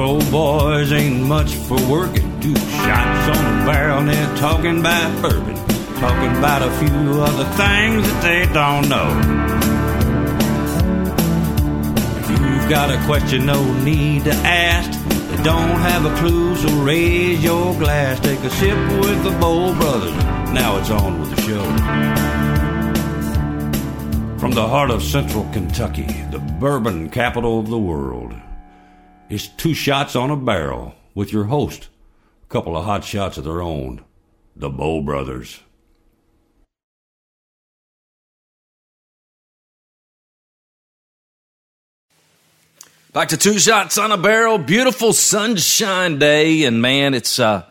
old boys ain't much for working. Two shots on a barrel and they're talking about bourbon. Talking about a few other things that they don't know. If you've got a question, no need to ask. They don't have a clue, so raise your glass. Take a sip with the Bowl Brothers. Now it's on with the show. From the heart of central Kentucky, the bourbon capital of the world, it's two shots on a barrel with your host, a couple of hot shots of their own, the Bow Brothers. Back to two shots on a barrel. Beautiful sunshine day, and man, it's uh,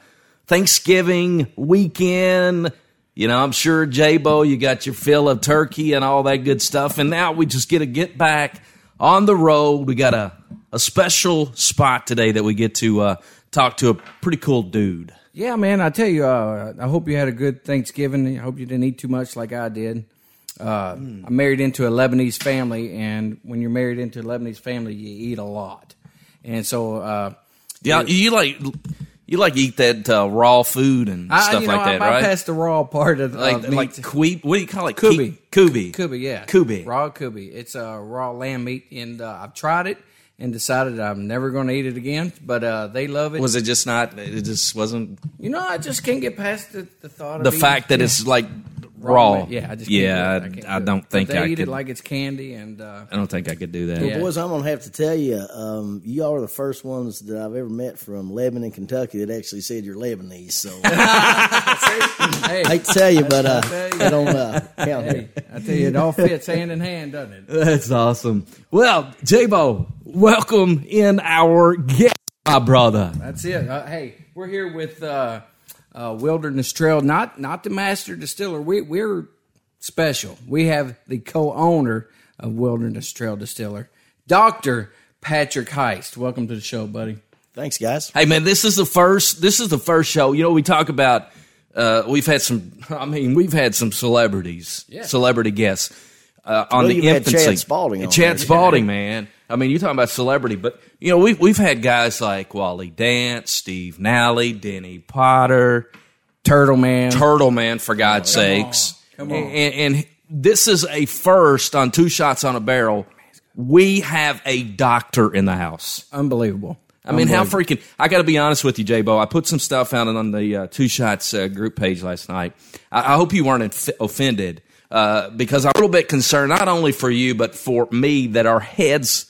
Thanksgiving weekend. You know, I'm sure J-Bo, you got your fill of turkey and all that good stuff, and now we just get to get back on the road. We got a a special spot today that we get to uh, talk to a pretty cool dude. Yeah, man. I tell you, uh, I hope you had a good Thanksgiving. I hope you didn't eat too much like I did. Uh, I'm married into a Lebanese family, and when you're married into a Lebanese family, you eat a lot. And so, uh, Yeah, you like you like eat that uh, raw food and I, stuff you know, like that, I right? bypassed the raw part of like of like queep. What do you call it? Kubi. Kubi. Kubi, yeah. Kubi. Raw kubi. It's uh, raw lamb meat, and uh, I've tried it and decided I'm never going to eat it again. But uh, they love it. Was it just not? It just wasn't you know, I just can't get past the, the thought of the fact that it's like raw. meat. Yeah, I just yeah. Can't do it. I, can't I do don't it. think But they I eat could. it like it's candy, and uh, I don't think I could do that. Yeah. Boys, I'm gonna have to tell you, um, you all are the first ones that I've ever met from Lebanon, Kentucky, that actually said you're Lebanese. So I hey, hate to tell you, but uh, tell you. I don't uh, count hey, I tell you, it all fits hand in hand, doesn't it? That's awesome. Well, J-Bo, welcome in our guest, my brother. That's it. Uh, hey, we're here with uh, Wilderness Trail, not not the master distiller. We, we're special. We have the co-owner of Wilderness Trail Distiller, Doctor Patrick Heist. Welcome to the show, buddy. Thanks, guys. Hey man, this is the first. This is the first show. You know, we talk about. Uh, we've had some. I mean, we've had some celebrities, Yeah. celebrity guests uh, on Well, the you've had infancy. Chad Spalding on Chad. Spalding, man. I mean, you're talking about celebrity, but you know, we've we've had guys like Wally Dant, Steve Nally, Denny Potter, Turtle Man. Turtle Man, for God's sakes. Come on. And, and this is a first on two shots on a barrel. We have a doctor in the house. Unbelievable. I mean, how freaking! I got to be honest with you, J Bo. I put some stuff out on the uh, Two Shots uh, group page last night. I, I hope you weren't inf- offended uh, because I'm a little bit concerned, not only for you but for me, that our heads,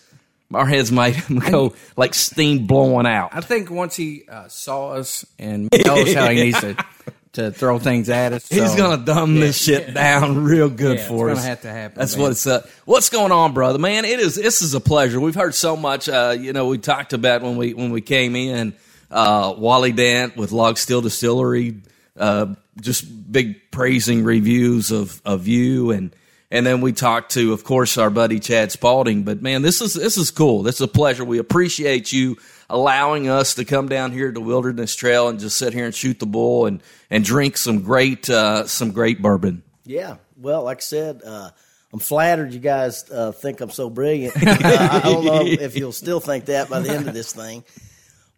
our heads might go like steam blowing out. I think once he uh, saw us and knows how he needs to to throw things at us, He's gonna dumb this shit down real good Yeah, it's for gonna us. have to happen, That's man. what it's. Uh, what's going on, brother? Man, it is. This is a pleasure. We've heard so much. Uh, you know, we talked about when we when we came in. Uh, Wally Dant with Log Still Distillery, uh, just big praising reviews of of you and. And then we talked to, of course, our buddy Chad Spalding. But man, this is this is cool. This is a pleasure. We appreciate you allowing us to come down here to Wilderness Trail and just sit here and shoot the bull and and drink some great uh, some great bourbon. Yeah. Well, like I said, uh, I'm flattered you guys uh, think I'm so brilliant. Uh, I don't know if you'll still think that by the end of this thing.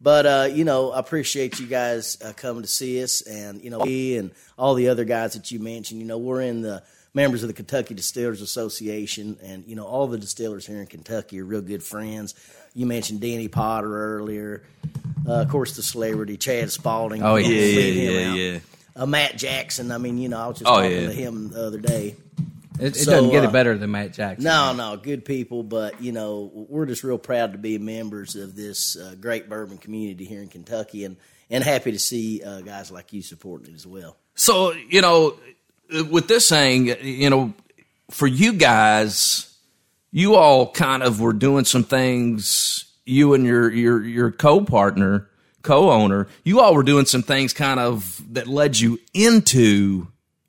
But uh, you know, I appreciate you guys uh, coming to see us, and you know, me and all the other guys that you mentioned. You know, we're in the members of the Kentucky Distillers Association, and you know, all the distillers here in Kentucky are real good friends. You mentioned Danny Potter earlier, uh, of course, the celebrity Chad Spalding. Oh, yeah. We'll Yeah, yeah, yeah. Uh, Matt Jackson. I mean, you know, I was just Oh, talking yeah. to him the other day. It, it So, doesn't get uh, it better than Matt Jackson. No, no, good people, but you know, we're just real proud to be members of this uh, great bourbon community here in Kentucky, and and happy to see uh, guys like you supporting it as well. So, you know, with this saying, you know, for you guys, you all kind of were doing some things, you and your your your co-partner, co-owner, you all were doing some things kind of that led you into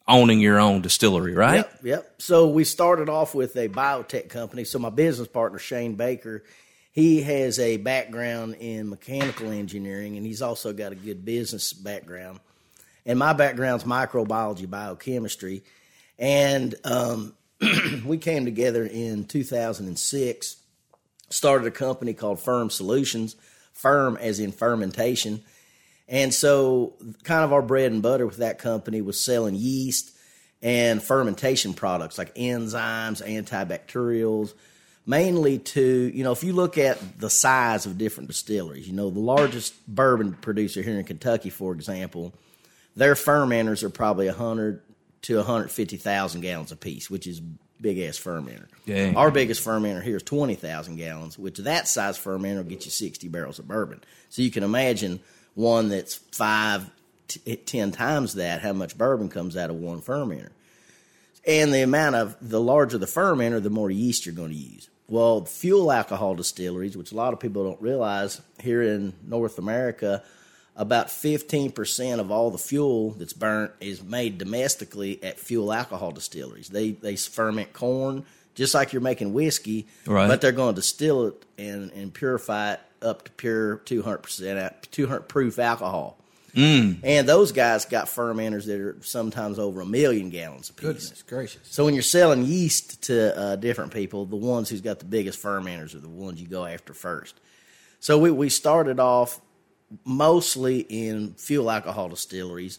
owning your own distillery, right? Yep, yep. So we started off with a biotech company. So my business partner Shane Baker, he has a background in mechanical engineering, and he's also got a good business background. And my background's microbiology, biochemistry, and um, we came together in 2006. Started a company called Ferm Solutions. ferm as in fermentation. And so, kind of our bread and butter with that company was selling yeast and fermentation products like enzymes, antibacterials, mainly to, you know, if you look at the size of different distilleries, you know, the largest bourbon producer here in Kentucky, for example, their fermenters are probably 100 to 150,000 gallons apiece, which is big ass fermenter. Dang. Our biggest fermenter here is 20,000 gallons, which that size fermenter will get you 60 barrels of bourbon. So you can imagine one that's five, t- ten times that, how much bourbon comes out of one fermenter. And the amount of the larger the fermenter, the more yeast you're going to use. Well, fuel alcohol distilleries, which a lot of people don't realize here in North America, about 15% of all the fuel that's burnt is made domestically at fuel alcohol distilleries. They they ferment corn just like you're making whiskey, Right. but they're going to distill it and, and purify it up to pure 200% al- 200 proof alcohol. And those guys got fermenters that are sometimes over a million gallons a piece. Goodness gracious. So when you're selling yeast to uh, different people, the ones who's got the biggest fermenters are the ones you go after first. So we, we started off mostly in fuel alcohol distilleries,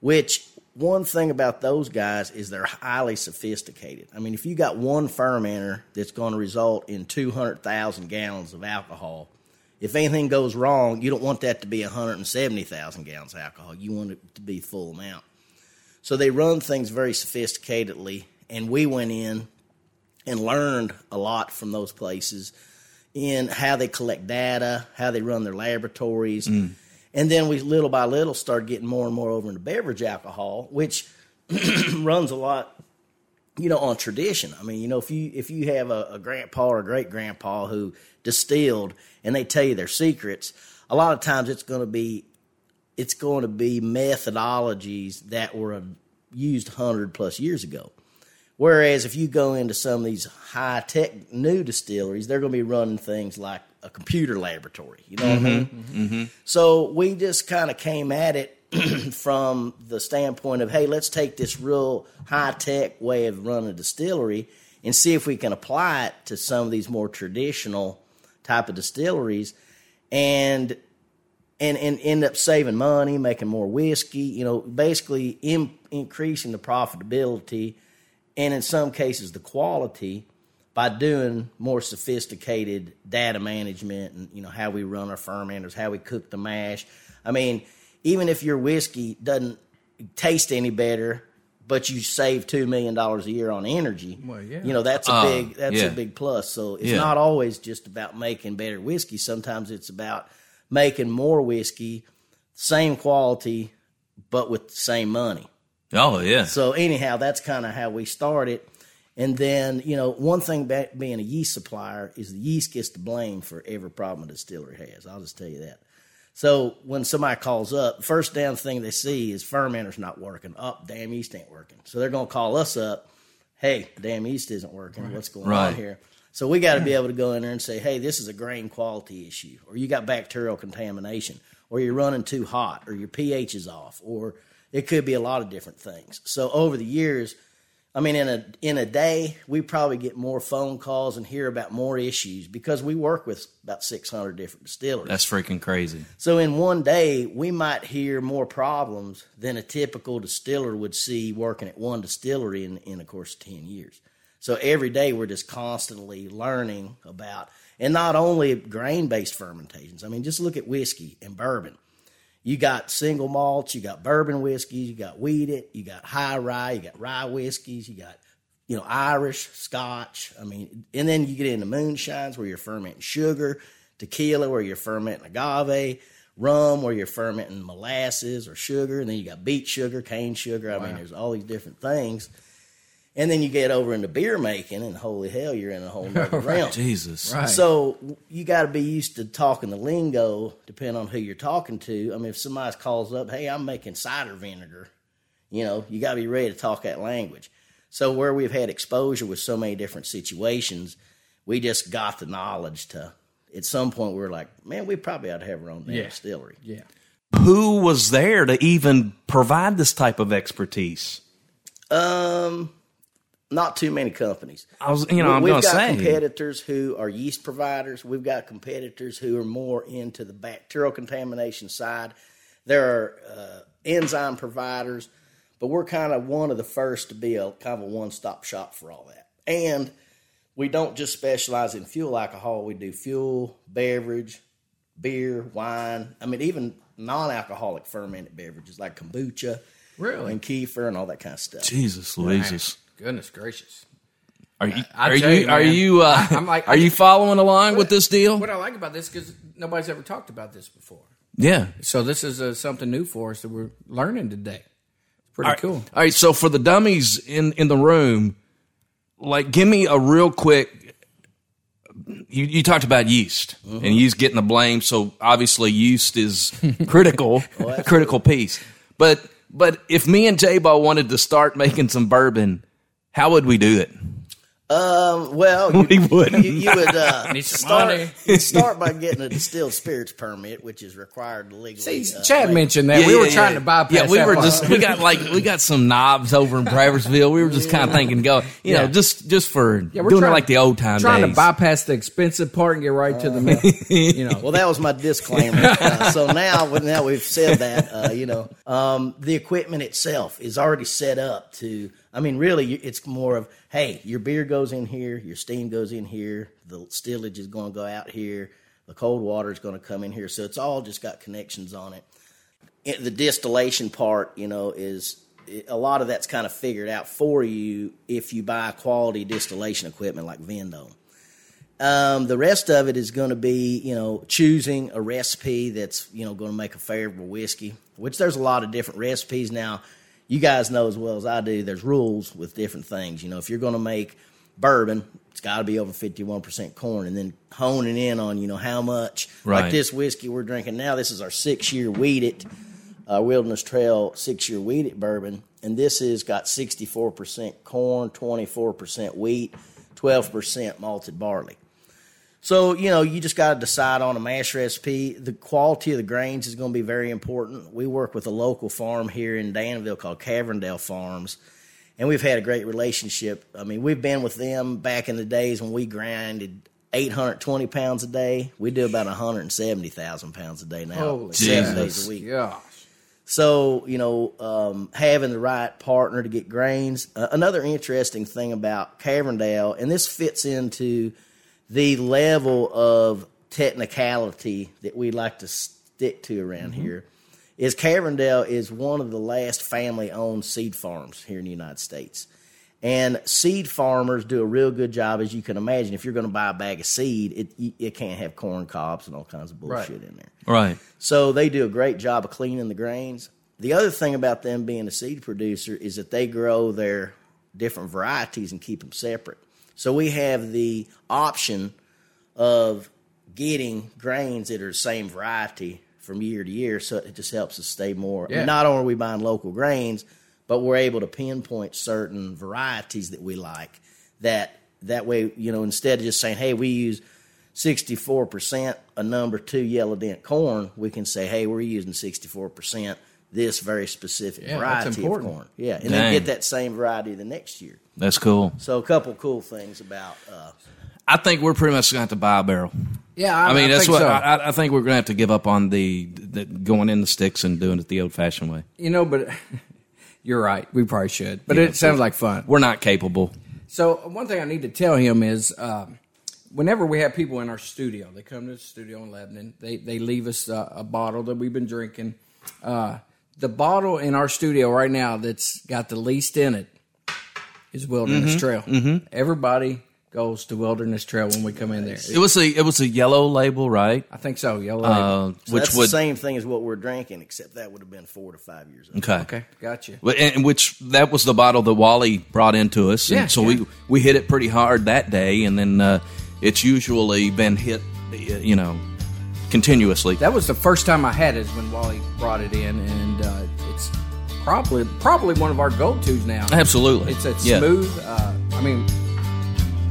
which one thing about those guys is they're highly sophisticated. I mean, if you got one fermenter that's going to result in 200,000 gallons of alcohol, if anything goes wrong, you don't want that to be 170,000 gallons of alcohol. You want it to be full amount. So they run things very sophisticatedly, and we went in and learned a lot from those places in how they collect data, how they run their laboratories. Mm. And then we little by little started getting more and more over into beverage alcohol, which runs a lot, you know, on tradition. I mean, you know, if you if you have a, a grandpa or a great grandpa who distilled and they tell you their secrets, a lot of times it's going to be it's going to be methodologies that were used 100 plus years ago. Whereas if you go into some of these high tech new distilleries, they're going to be running things like a computer laboratory. You know what I mm-hmm. mean? Mm-hmm. So we just kind of came at it from the standpoint of, hey, let's take this real high tech way of running a distillery and see if we can apply it to some of these more traditional type of distilleries and and and end up saving money, making more whiskey, you know, basically in, increasing the profitability and in some cases the quality by doing more sophisticated data management and you know how we run our fermenters, how we cook the mash. I mean, even if your whiskey doesn't taste any better, but you save two million dollars a year on energy, Well, yeah. you know that's a Uh, big that's yeah. a big plus. So it's Yeah. not always just about making better whiskey. Sometimes it's about making more whiskey, same quality, but with the same money. Oh yeah. So anyhow, that's kind of how we started. And then you know, one thing about being a yeast supplier is the yeast gets the blame for every problem a distillery has. I'll just tell you that. So when somebody calls up, first damn thing they see is fermenter's not working. Up, damn yeast ain't working. So they're gonna call us up. Hey, damn yeast isn't working. What's going Right. on here? So we got to be able to go in there and say, hey, this is a grain quality issue, or you got bacterial contamination, or you're running too hot, or your pH is off, or it could be a lot of different things. So over the years, I mean, in a in a day, we probably get more phone calls and hear about more issues because we work with about 600 different distilleries. That's freaking crazy. So in one day, we might hear more problems than a typical distiller would see working at one distillery in, in a course of 10 years. So every day we're just constantly learning about, and not only grain based fermentations. I mean, just look at whiskey and bourbon. You got single malts, you got bourbon whiskeys, you got wheated, you got high rye, you got rye whiskeys, you got you know Irish, Scotch. I mean, and then you get into moonshines where you're fermenting sugar, tequila where you're fermenting agave, rum where you're fermenting molasses or sugar, and then you got beet sugar, cane sugar. I mean, there's all these different things. And then you get over into beer making, and holy hell, you're in a whole nother realm. Jesus. Right. So you got to be used to talking the lingo, depending on who you're talking to. I mean, if somebody calls up, "Hey, I'm making cider vinegar," you know, you got to be ready to talk that language. So where we've had exposure with so many different situations, we just got the knowledge to. At some point, we were like, "Man, we probably ought to have our own Yeah. distillery." Yeah. Who was there to even provide this type of expertise? Um, not too many companies. I was, you know, I'm We've got say. competitors who are yeast providers. We've got competitors who are more into the bacterial contamination side. There are uh, enzyme providers, but we're kind of one of the first to be a kind of a one stop shop for all that. And we don't just specialize in fuel alcohol. We do fuel, beverage, beer, wine. I mean, even non-alcoholic fermented beverages like kombucha, Really? and kefir, and all that kind of stuff. Jesus, Louises. Goodness gracious. Are you? I Are tell you? you, Are you? Uh, I- I'm like- are you following along with this deal? What I like about this because nobody's ever talked about this before. Yeah. So this is uh, something new for us that we're learning today. It's pretty cool. All right, so for the dummies in in the room, like, give me a real quick. You, you talked about yeast and yeast getting the blame, so obviously yeast is critical, critical piece. But but if me and J-Bo wanted to start making some bourbon, how would we do it? Um, well, you, We wouldn't. you, you would uh, start, you'd start by getting a distilled spirits permit, which is required legally. See, uh, Chad like- mentioned that we were trying to bypass. Yeah, we that were part. just we got like we got some knobs over in Bradfordsville. We were just kind of thinking, go, you know, just just for Yeah, we're doing it like the old time trying days. to bypass the expensive part and get right to the middle. You know, Well, that was my disclaimer. Uh, so now, now we've said that, uh, you know, um, the equipment itself is already set up to. I mean, really, it's more of, hey, your beer goes in here, your steam goes in here, the stillage is going to go out here, the cold water is going to come in here. So it's all just got connections on it. The distillation part, you know, is a lot of that's kind of figured out for you if you buy quality distillation equipment like Vendome. Um, the rest of it is going to be, you know, choosing a recipe that's, you know, going to make a favorable whiskey, which there's a lot of different recipes. Now, you guys know as well as I do, there's rules with different things. You know, if you're going to make bourbon, it's got to be over 51% corn and then honing in on, you know, how much. Right. Like this whiskey we're drinking now, this is our six year wheated, uh, Wilderness Trail six year wheated bourbon. And this has got 64% corn, 24% wheat, 12% malted barley. So, you know, you just got to decide on a mash recipe. The quality of the grains is going to be very important. We work with a local farm here in Danville called Caverndale Farms, and we've had a great relationship. I mean, we've been with them back in the days when we grinded 820 pounds a day. We do about 170,000 pounds a day now, Holy seven Jesus. days a week. gosh. So, you know, um, having the right partner to get grains. Uh, another interesting thing about Caverndale, and this fits into the level of technicality that we like to stick to around mm-hmm. here, is Caverndale is one of the last family owned seed farms here in the United States. And seed farmers do a real good job, as you can imagine. If you're going to buy a bag of seed, it, it can't have corn cobs and all kinds of bullshit in there. right. So they do a great job of cleaning the grains. The other thing about them being a seed producer is that they grow their different varieties and keep them separate. So we have the option of getting grains that are the same variety from year to year. So it just helps us stay more. Yeah. Not only are we buying local grains, but we're able to pinpoint certain varieties that we like. That that way, you know, instead of just saying, "Hey, we use 64% a number two yellow dent corn, we can say, hey, we're using 64% this very specific Yeah, variety of corn. Yeah, and Dang. then get that same variety the next year. That's cool. So a couple cool things about uh, I think we're pretty much going to have to buy a barrel. Yeah, I, I mean, that's think what so. I, I- I think we're going to have to give up on the, the going in the sticks and doing it the old fashioned way. you know, but you're right. We probably should, but it sounds like fun. We're not capable. So one thing I need to tell him is, um, whenever we have people in our studio, they come to the studio in Lebanon. They they leave us uh, a bottle that we've been drinking. Uh, the bottle in our studio right now that's got the least in it is Wilderness Trail. Mm-hmm. Everybody goes to Wilderness Trail when we come in there. It was a it was a yellow label, right? I think so. Yellow. Uh, label. so which that's would the same thing as what we're drinking, except that would have been four to five years ago. okay. okay, got you. And and which that was the bottle that Wally brought into us, and Yeah, so yeah. we we hit it pretty hard that day, and then uh, it's usually been hit, you know, continuously. That was the first time I had it is when Wally brought it in, and uh, it's probably probably one of our go tos now. Absolutely, It's a Yeah. smooth. Uh, I mean,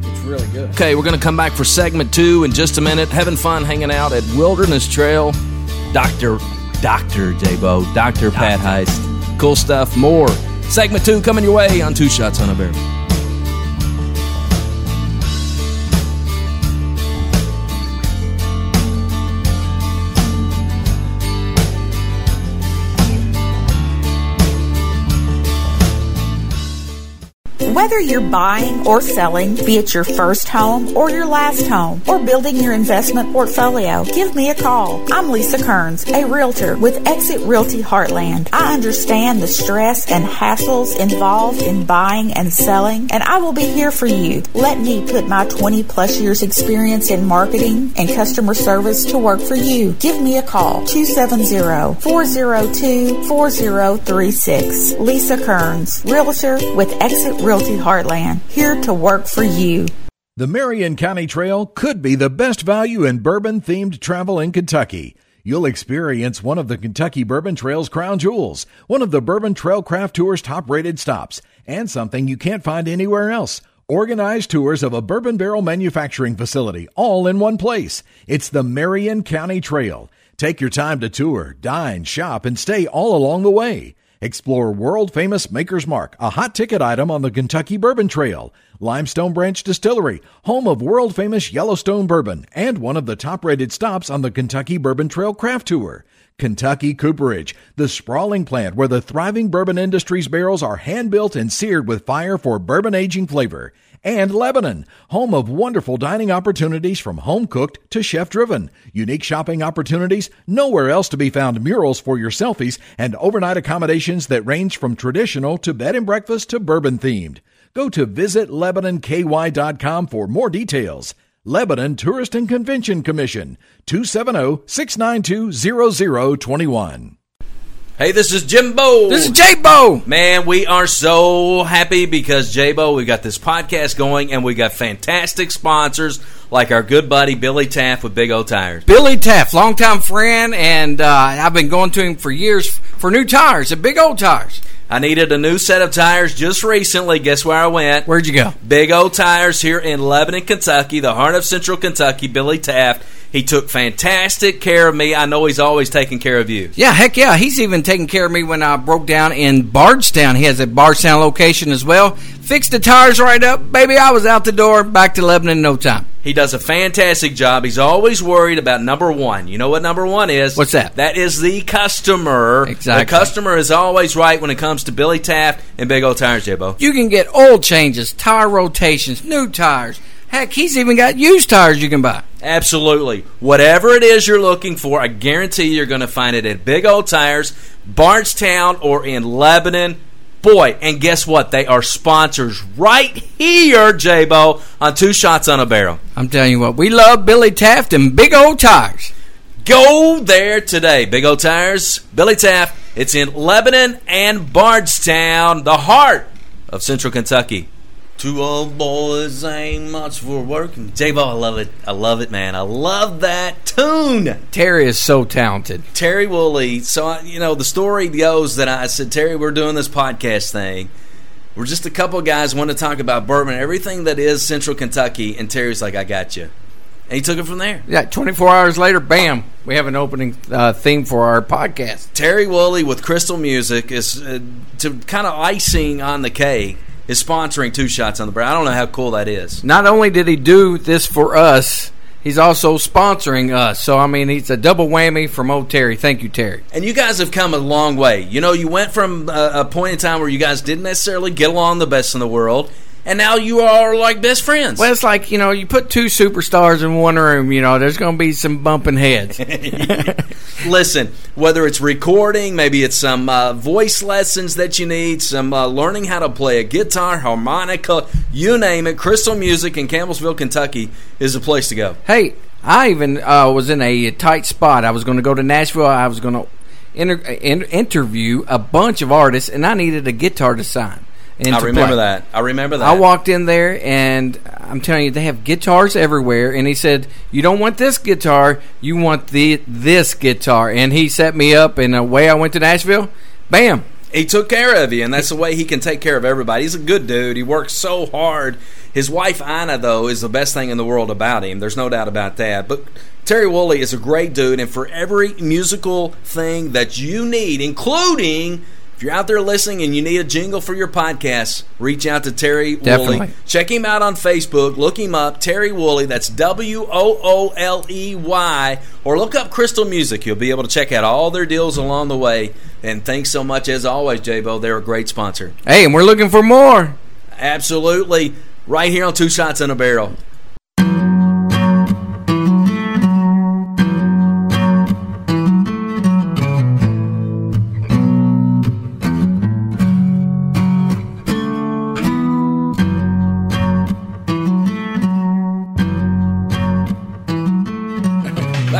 it's really good. Okay, we're going to come back for segment two in just a minute. Having fun hanging out at Wilderness Trail. Dr. Dr. J-Bo, Dr. Pat Heist. Cool stuff. More. Segment two coming your way on Two Shots on a Barrel. Whether you're buying or selling, be it your first home or your last home, or building your investment portfolio, give me a call. I'm Lisa Kearns, a realtor with Exit Realty Heartland. I understand the stress and hassles involved in buying and selling, and I will be here for you. Let me put my 20 plus years experience in marketing and customer service to work for you. Give me a call, 270-402-4036. Lisa Kearns, realtor with Exit Realty Heartland, here to work for you. The Marion County Trail could be the best value in bourbon themed travel in Kentucky. You'll experience one of the Kentucky Bourbon Trail's crown jewels, one of the Bourbon Trail Craft Tour's top rated stops, and something you can't find anywhere else. Organized tours of a bourbon barrel manufacturing facility, all in one place. It's the Marion County Trail. Take your time to tour, dine, shop, and stay all along the way. Explore world famous Maker's Mark, a hot ticket item on the Kentucky Bourbon Trail, Limestone Branch Distillery, home of world famous Yellowstone bourbon, and one of the top rated stops on the Kentucky Bourbon Trail Craft Tour. Kentucky Cooperage, the sprawling plant where the thriving bourbon industry's barrels are hand built and seared with fire for bourbon aging flavor. And Lebanon, home of wonderful dining opportunities from home cooked to chef driven. Unique shopping opportunities, nowhere else to be found murals for your selfies, and overnight accommodations that range from traditional to bed and breakfast to bourbon themed. Go to visitlebanonky.com for more details. Lebanon Tourist and Convention Commission, 270-692-0021. Hey, this is Jimbo. This is J-Bo. Man, we are so happy because J-Bo, we got this podcast going and we got fantastic sponsors like our good buddy Billy Taft with Big O Tires. Billy Taft, longtime friend, and uh, I've been going to him for years for new tires at Big O Tires. I needed a new set of tires just recently. Guess where I went? Where'd you go? Big O Tires here in Lebanon, Kentucky, the heart of Central Kentucky. Billy Taft. He took fantastic care of me. I know he's always taking care of you. Yeah, heck yeah. He's even taking care of me when I broke down in Bardstown. He has a Bardstown location as well. Fixed the tires right up. Baby, I was out the door, back to Lebanon in no time. He does a fantastic job. He's always worried about number one. You know what number one is? What's that? That is the customer. Exactly. The customer is always right when it comes to Billy Taft and Big O Tires, J-Bo. You can get oil changes, tire rotations, new tires. Heck, he's even got used tires you can buy. Absolutely. Whatever it is you're looking for, I guarantee you're going to find it at Big O Tires, Bardstown, or in Lebanon. Boy, and guess what? They are sponsors right here, J-Bo, on Two Shots on a Barrel. I'm telling you what, we love Billy Taft and Big O Tires. Go there today. Big O Tires, Billy Taft. It's in Lebanon and Bardstown, the heart of Central Kentucky. Two old boys ain't much for working. J-Bo, I love it. I love it, man. I love that tune. Terry is so talented. Terry Wooley. So, I, you know, the story goes that I said, Terry, we're doing this podcast thing. We're just a couple guys want to talk about bourbon, everything that is Central Kentucky. And Terry's like, I got you. And he took it from there. Yeah, 24 hours later, bam, we have an opening uh, theme for our podcast. Terry Wooley with Crystal Music is uh, to kind of icing on the cake is sponsoring Two Shots on the Barrel. I don't know how cool that is. Not only did he do this for us, he's also sponsoring us. So, I mean, it's a double whammy from old Terry. Thank you, Terry. And you guys have come a long way. You know, you went from a, a point in time where you guys didn't necessarily get along the best in the world, and now you are like best friends. Well, it's like, you know, you put two superstars in one room, you know, there's going to be some bumping heads. Listen, whether it's recording, maybe it's some uh, voice lessons that you need, some uh, learning how to play a guitar, harmonica, you name it, Crystal Music in Campbellsville, Kentucky is the place to go. hey, I even uh, was in a tight spot. I was going to go to Nashville. I was going to inter- in- interview a bunch of artists, and I needed a guitar to sign. I remember play. that. I remember that. I walked in there and I'm telling you, they have guitars everywhere. And he said, "You don't want this guitar, you want the this guitar." And he set me up, and away I went to Nashville. Bam! he took care of you, and that's the way he can take care of everybody. He's a good dude. He works so hard. His wife Anna, though, is the best thing in the world about him. There's no doubt about that. But Terry Wooley is a great dude, and for every musical thing that you need, including if you're out there listening and you need a jingle for your podcast, reach out to Terry Definitely. Wooley. Check him out on Facebook. Look him up, Terry Wooley. That's W O O L E Y. Or look up Crystal Music. You'll be able to check out all their deals along the way. And thanks so much, as always, J-Bo. They're a great sponsor. Hey, and we're looking for more. Absolutely. Right here on Two Shots in a Barrel.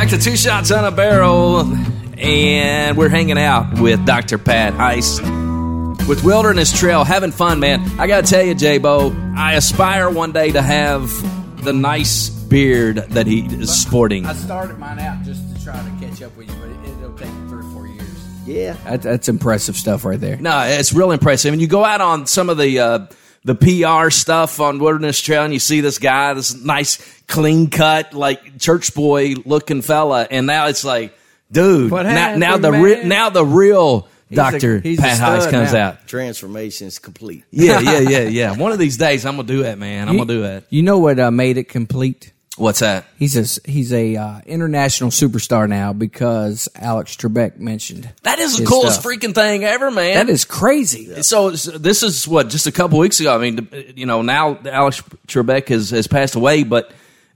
Back to Two Shots on a Barrel, and we're hanging out with Dr. Pat Heist with Wilderness Trail, having fun, man. I gotta tell you, J Bo, I aspire one day to have the nice beard that he is sporting. I started mine out just to try to catch up with you, but it, it'll take three or four years. Yeah. That, that's impressive stuff right there. No, it's real impressive. And you go out on some of the uh, the PR stuff on Wilderness Trail, and you see this guy, this nice, clean cut, like church boy looking fella, and now it's like, dude, What now, now the re- man? now the real Doctor he's a Pat Heist stud comes now. out. Transformation is complete. Yeah, yeah, yeah, yeah. One of these days, I'm gonna do that, man. I'm gonna do that. You know what uh, made it complete? What's that? He's a he's a uh, international superstar now because Alex Trebek mentioned That is the coolest stuff. freaking thing ever, man. That is crazy. So, so this is what just a couple weeks ago. I mean, you know, now Alex Trebek has, has passed away, but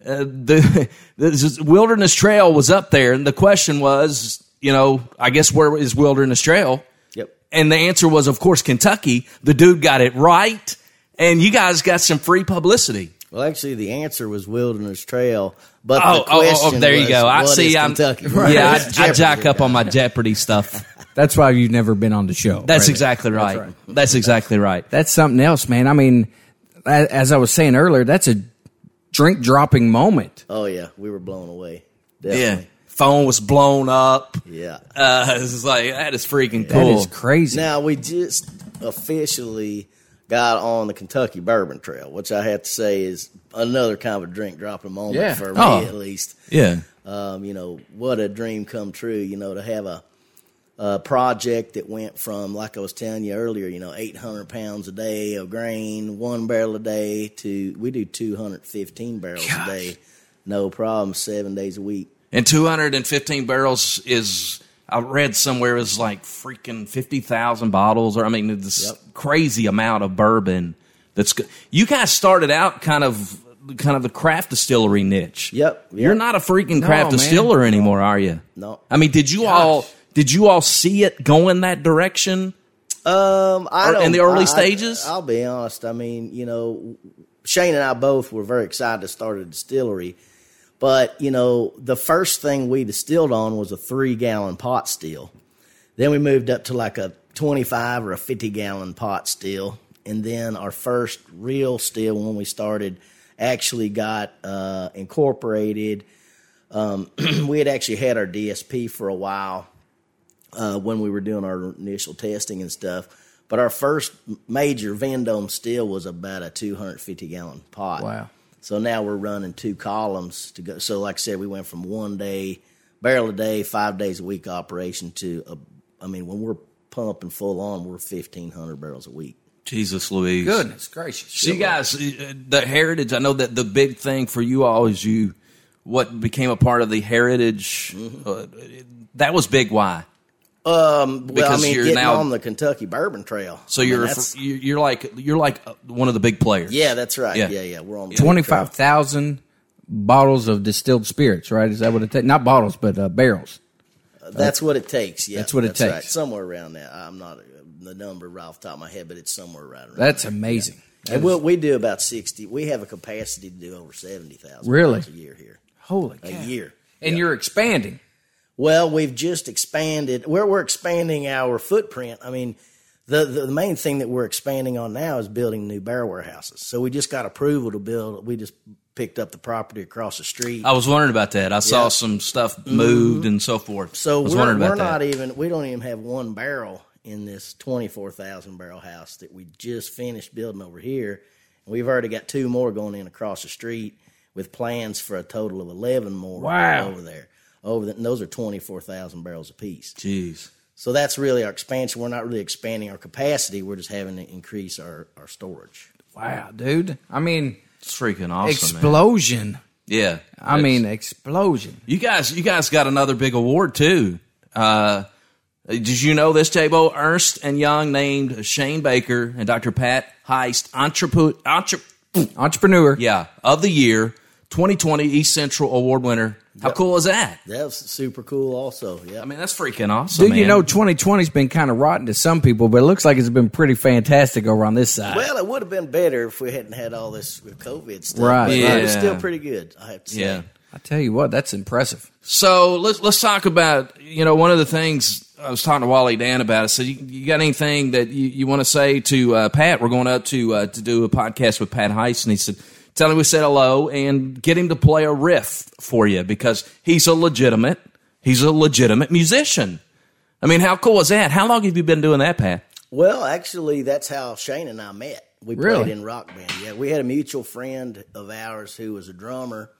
uh, the this Wilderness Trail was up there, and the question was, you know, I guess where is Wilderness Trail? Yep. And the answer was, of course, Kentucky. The dude got it right, and you guys got some free publicity. Well, actually, the answer was Wilderness Trail, but Oh, the oh, oh, oh, there you was, go. I see. I'm Kentucky. yeah. I, I jack up on my Jeopardy stuff. That's why you've never been on the show. That's right? exactly right. That's exactly right. That's something else, man. I mean, as I was saying earlier, that's a drink dropping moment. Oh yeah, we were blown away. Yeah. Phone was blown up. Yeah. Uh, it's just like that is freaking That cool. is crazy. Now we just officially got on the Kentucky Bourbon Trail, which I have to say is another kind of a drink dropping moment Yeah. for me, Oh. at least. yeah. Um, you know, what a dream come true. You know, to have a, a project that went from, like I was telling you earlier, you know, 800 pounds a day of grain, one barrel a day, to we do 215 barrels a day, no problem, seven days a week. And 215 barrels is I read somewhere it was like freaking 50,000 bottles or I mean this Yep. crazy amount of bourbon that's good. You guys started out kind of kind of the craft distillery niche. Yep, You're not a freaking No, craft man. distiller anymore, are you? No. I mean, did you all did you all see it going that direction? Um, I don't, in the early I- stages? I, will be honest. I mean, you know, Shane and I both were very excited to start a distillery, but you know, the first thing we distilled on was a three gallon pot still. Then we moved up to like a twenty five or a fifty gallon pot still, and then our first real still when we started actually got uh, incorporated. Um, we had actually had our DSP for a while uh, when we were doing our initial testing and stuff. But our first major Vendome still was about a 250 gallon pot. Wow. So now we're running two columns to go. So like I said, we went from one day barrel a day, five days a week operation to a. I mean, when we're pumping full on, we're 1,500 barrels a week. Jesus Louise. Goodness gracious. So you guys, uh, the heritage. I know that the big thing for you all is you, what became a part of the heritage. Uh, that was big. Why? Um, well, Because I mean, you're getting now- on the Kentucky Bourbon Trail. So I you're that's- you're you're like you're like uh, one of the big players. yeah, that's right. Yeah. Yeah, yeah, we're on the Twenty trail. five thousand bottles of distilled spirits, right? Is that what it takes? Not bottles, but uh, barrels. That's what it takes. Yeah, That's what it takes. Right. Somewhere around that. I'm not uh, the number right off the top of my head, but it's somewhere right around. That's there. amazing. That And is- we'll, we do about sixty. We have a capacity to do over seventy thousand. Really? a year here. holy A cow. year. And you're expanding. Well, we've just expanded. We're we're expanding our footprint. I mean, the, the the main thing that we're expanding on now is building new barrel warehouses. So we just got approval to build. We just picked up the property across the street. I was wondering about that. I saw some stuff moved and so forth. So I was we're, wondering we're about that. not even we don't even have one barrel in this twenty four thousand barrel house that we just finished building over here. And we've already got two more going in across the street with plans for a total of eleven more Wow. over there. Over the, and those are twenty four thousand barrels apiece. Jeez. So that's really our expansion. We're not really expanding our capacity. We're just having to increase our, our storage. Wow, dude. I mean, It's freaking awesome, man. explosion. Yeah. I mean, explosion. you guys, you guys got another big award too. Uh, Did you know this, J-Bo? Ernst and Young named Shane Baker and Dr. Pat Heist entrepreneur, entre, Entrepreneur. yeah, of the year, 2020 East Central Award winner. How cool is that? That was super cool. Also, yeah. I mean, that's freaking awesome. Dude, you know, 2020's been kind of rotten to some people, but it looks like it's been pretty fantastic over on this side. Well, it would have been better if we hadn't had all this COVID stuff. Right. But it was Yeah. still pretty good. I have to say. yeah. I tell you what, that's impressive. So let's let's talk about you know one of the things I was talking to Wally Dant about. I said, you, you got anything that you, you want to say to uh, Pat? We're going up to uh, to do a podcast with Pat Heist, and he said, tell him we said hello and get him to play a riff for you because he's a legitimate he's a legitimate musician. I mean, how cool is that? How long have you been doing that, Pat? Well, actually, that's how Shane and I met. We Really? played in rock band. Yeah, we had a mutual friend of ours who was a drummer,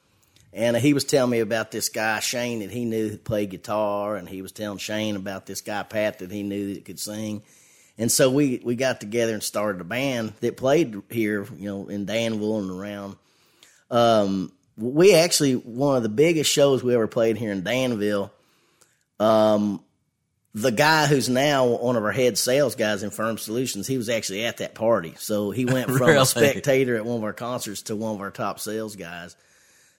and he was telling me about this guy Shane that he knew that played guitar, and he was telling Shane about this guy Pat that he knew that could sing. And so we we got together and started a band that played here, you know, in Danville and around. Um, we actually one of the biggest shows we ever played here in Danville. Um, the guy who's now one of our head sales guys in Ferm Solutions, he was actually at that party. So he went from Really? a spectator at one of our concerts to one of our top sales guys.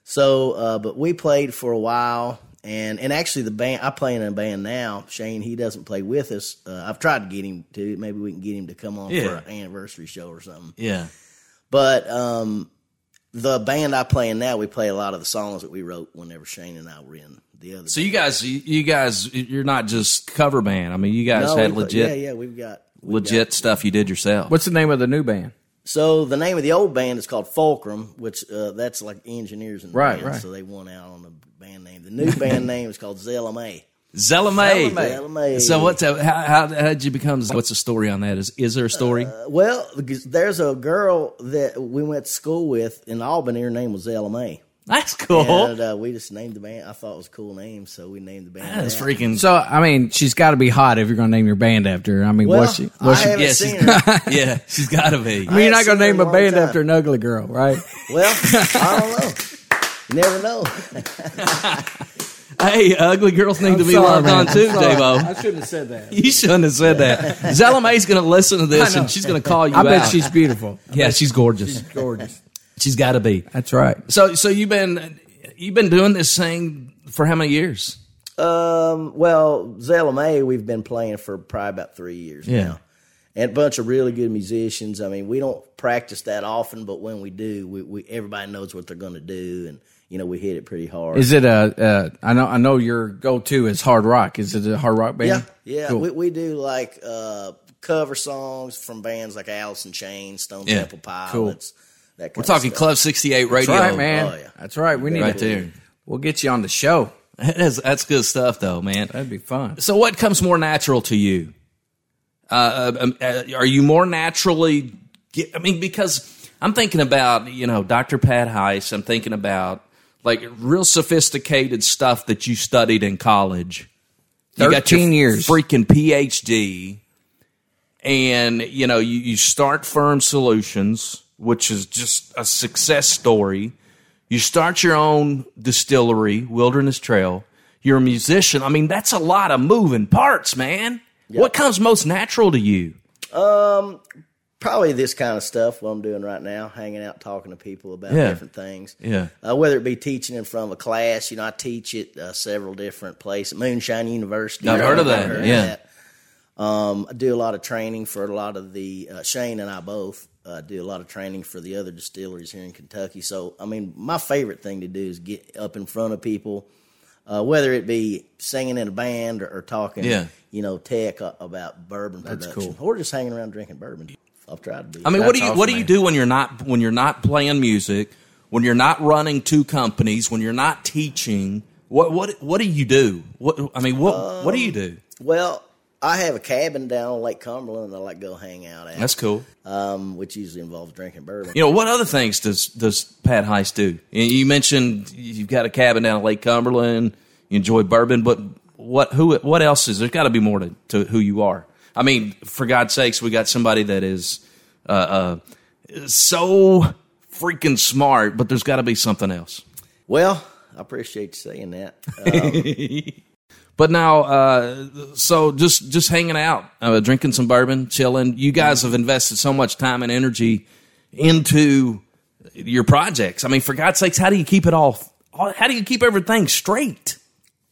So, uh, but we played for a while, and and actually the band I play in a band now. Shane, he doesn't play with us. Uh, I've tried to get him to. Maybe we can get him to come on Yeah. for an anniversary show or something. Yeah, But um, the band I play in now, we play a lot of the songs that we wrote whenever Shane and I were in the other. so you guys, you, you guys, you're not just cover band. I mean, you guys No, had play- legit Yeah, yeah, we've got we've legit stuff you did yourself. What's the name of the new band? So the name of the old band is called Fulcrum, which uh, that's like engineers and Right, bands, right. So they won out on the band name. The new band name is called ZLMA. Zelame. Zelame. So what's how, how how did you become? What's the story on that? Is is there a story? Uh, well, there's a girl that we went to school with in Albany. Her name was ZLMA. That's cool. And uh, we just named the band. I thought it was a cool name, so we named the band. That's that. freaking. So, I mean, she's got to be hot if you're going to name your band after her. I mean, Well, was she? I she? yeah, seen she's, yeah, she's got to be. I mean, you're not going to name a her in a band long after an ugly girl, right? Well, I don't know. You never know. Hey, ugly girls need to be Sorry, loved man. on too, I'm. Davo. I shouldn't have said that. You shouldn't have said that. Zelamay's going to listen to this and she's going to call you I bet out. she's beautiful. yeah, she's gorgeous. Gorgeous. She's got to be. That's right. So, so you've been you've been doing this thing for how many years? Um, well, ZLMA, we've been playing for probably about three years Yeah. now. And a bunch of really good musicians. I mean, we don't practice that often, but when we do, we, we everybody knows what they're going to do, and you know we hit it pretty hard. Is it a? Uh, know. I know your go-to is hard rock. Is it a hard rock band? yeah, yeah. Cool. We, we do like uh, cover songs from bands like Alice in Chains, Stone Yeah. Temple Pilots. That kind We're of talking stuff. Club 68 radio. That's right, man. Oh, yeah. That's right. We need Right to, there. We'll get you on the show. That's, that's good stuff, though, man. That'd be fun. So, what comes more natural to you? Uh, um, uh, are you more naturally? Get, I mean, because I'm thinking about you know Dr. Pat Heist. I'm thinking about like real sophisticated stuff that you studied in college. You got your 13 years. freaking PhD, and you know you, you start Ferm Solutions, which is just a success story. You start your own distillery, Wilderness Trail. You're a musician. I mean, that's a lot of moving parts, man. What comes most natural to you? Um, Probably this kind of stuff. What I'm doing right now, hanging out, talking to people about Yeah. different things. Yeah. uh, whether it be teaching in front of a class. You know, I teach at uh, several different places. Moonshine University. I've heard of that, I've yeah. that. Um, I do a lot of training for a lot of the uh, Shane and I both uh, do a lot of training for the other distilleries here in Kentucky. So, I mean, my favorite thing to do is get up in front of people, uh, whether it be singing in a band or, or talking, Yeah. you know, tech uh, about bourbon That's production, cool. or just hanging around drinking bourbon. I've tried to be. I mean, what do you awesome, what do you man. do when you're not when you're not playing music, when you're not running two companies, when you're not teaching? What what what do you do? What I mean, what what do you do? well, I have a cabin down on Lake Cumberland that I like go hang out at. That's cool. um, which usually involves drinking bourbon. You know, what other things does does Pat Heist do? You- You mentioned you've got a cabin down at Lake Cumberland. You enjoy bourbon, but what who what else is there's got to be more to, to who you are. I mean, for God's sakes, we got somebody that is uh, uh, so freaking smart, but there's got to be something else. Well, I appreciate you saying that. Um, But now, uh, so just just hanging out, uh, drinking some bourbon, chilling. You guys have invested so much time and energy into your projects. I mean, for God's sakes, how do you keep it all? How do you keep everything straight?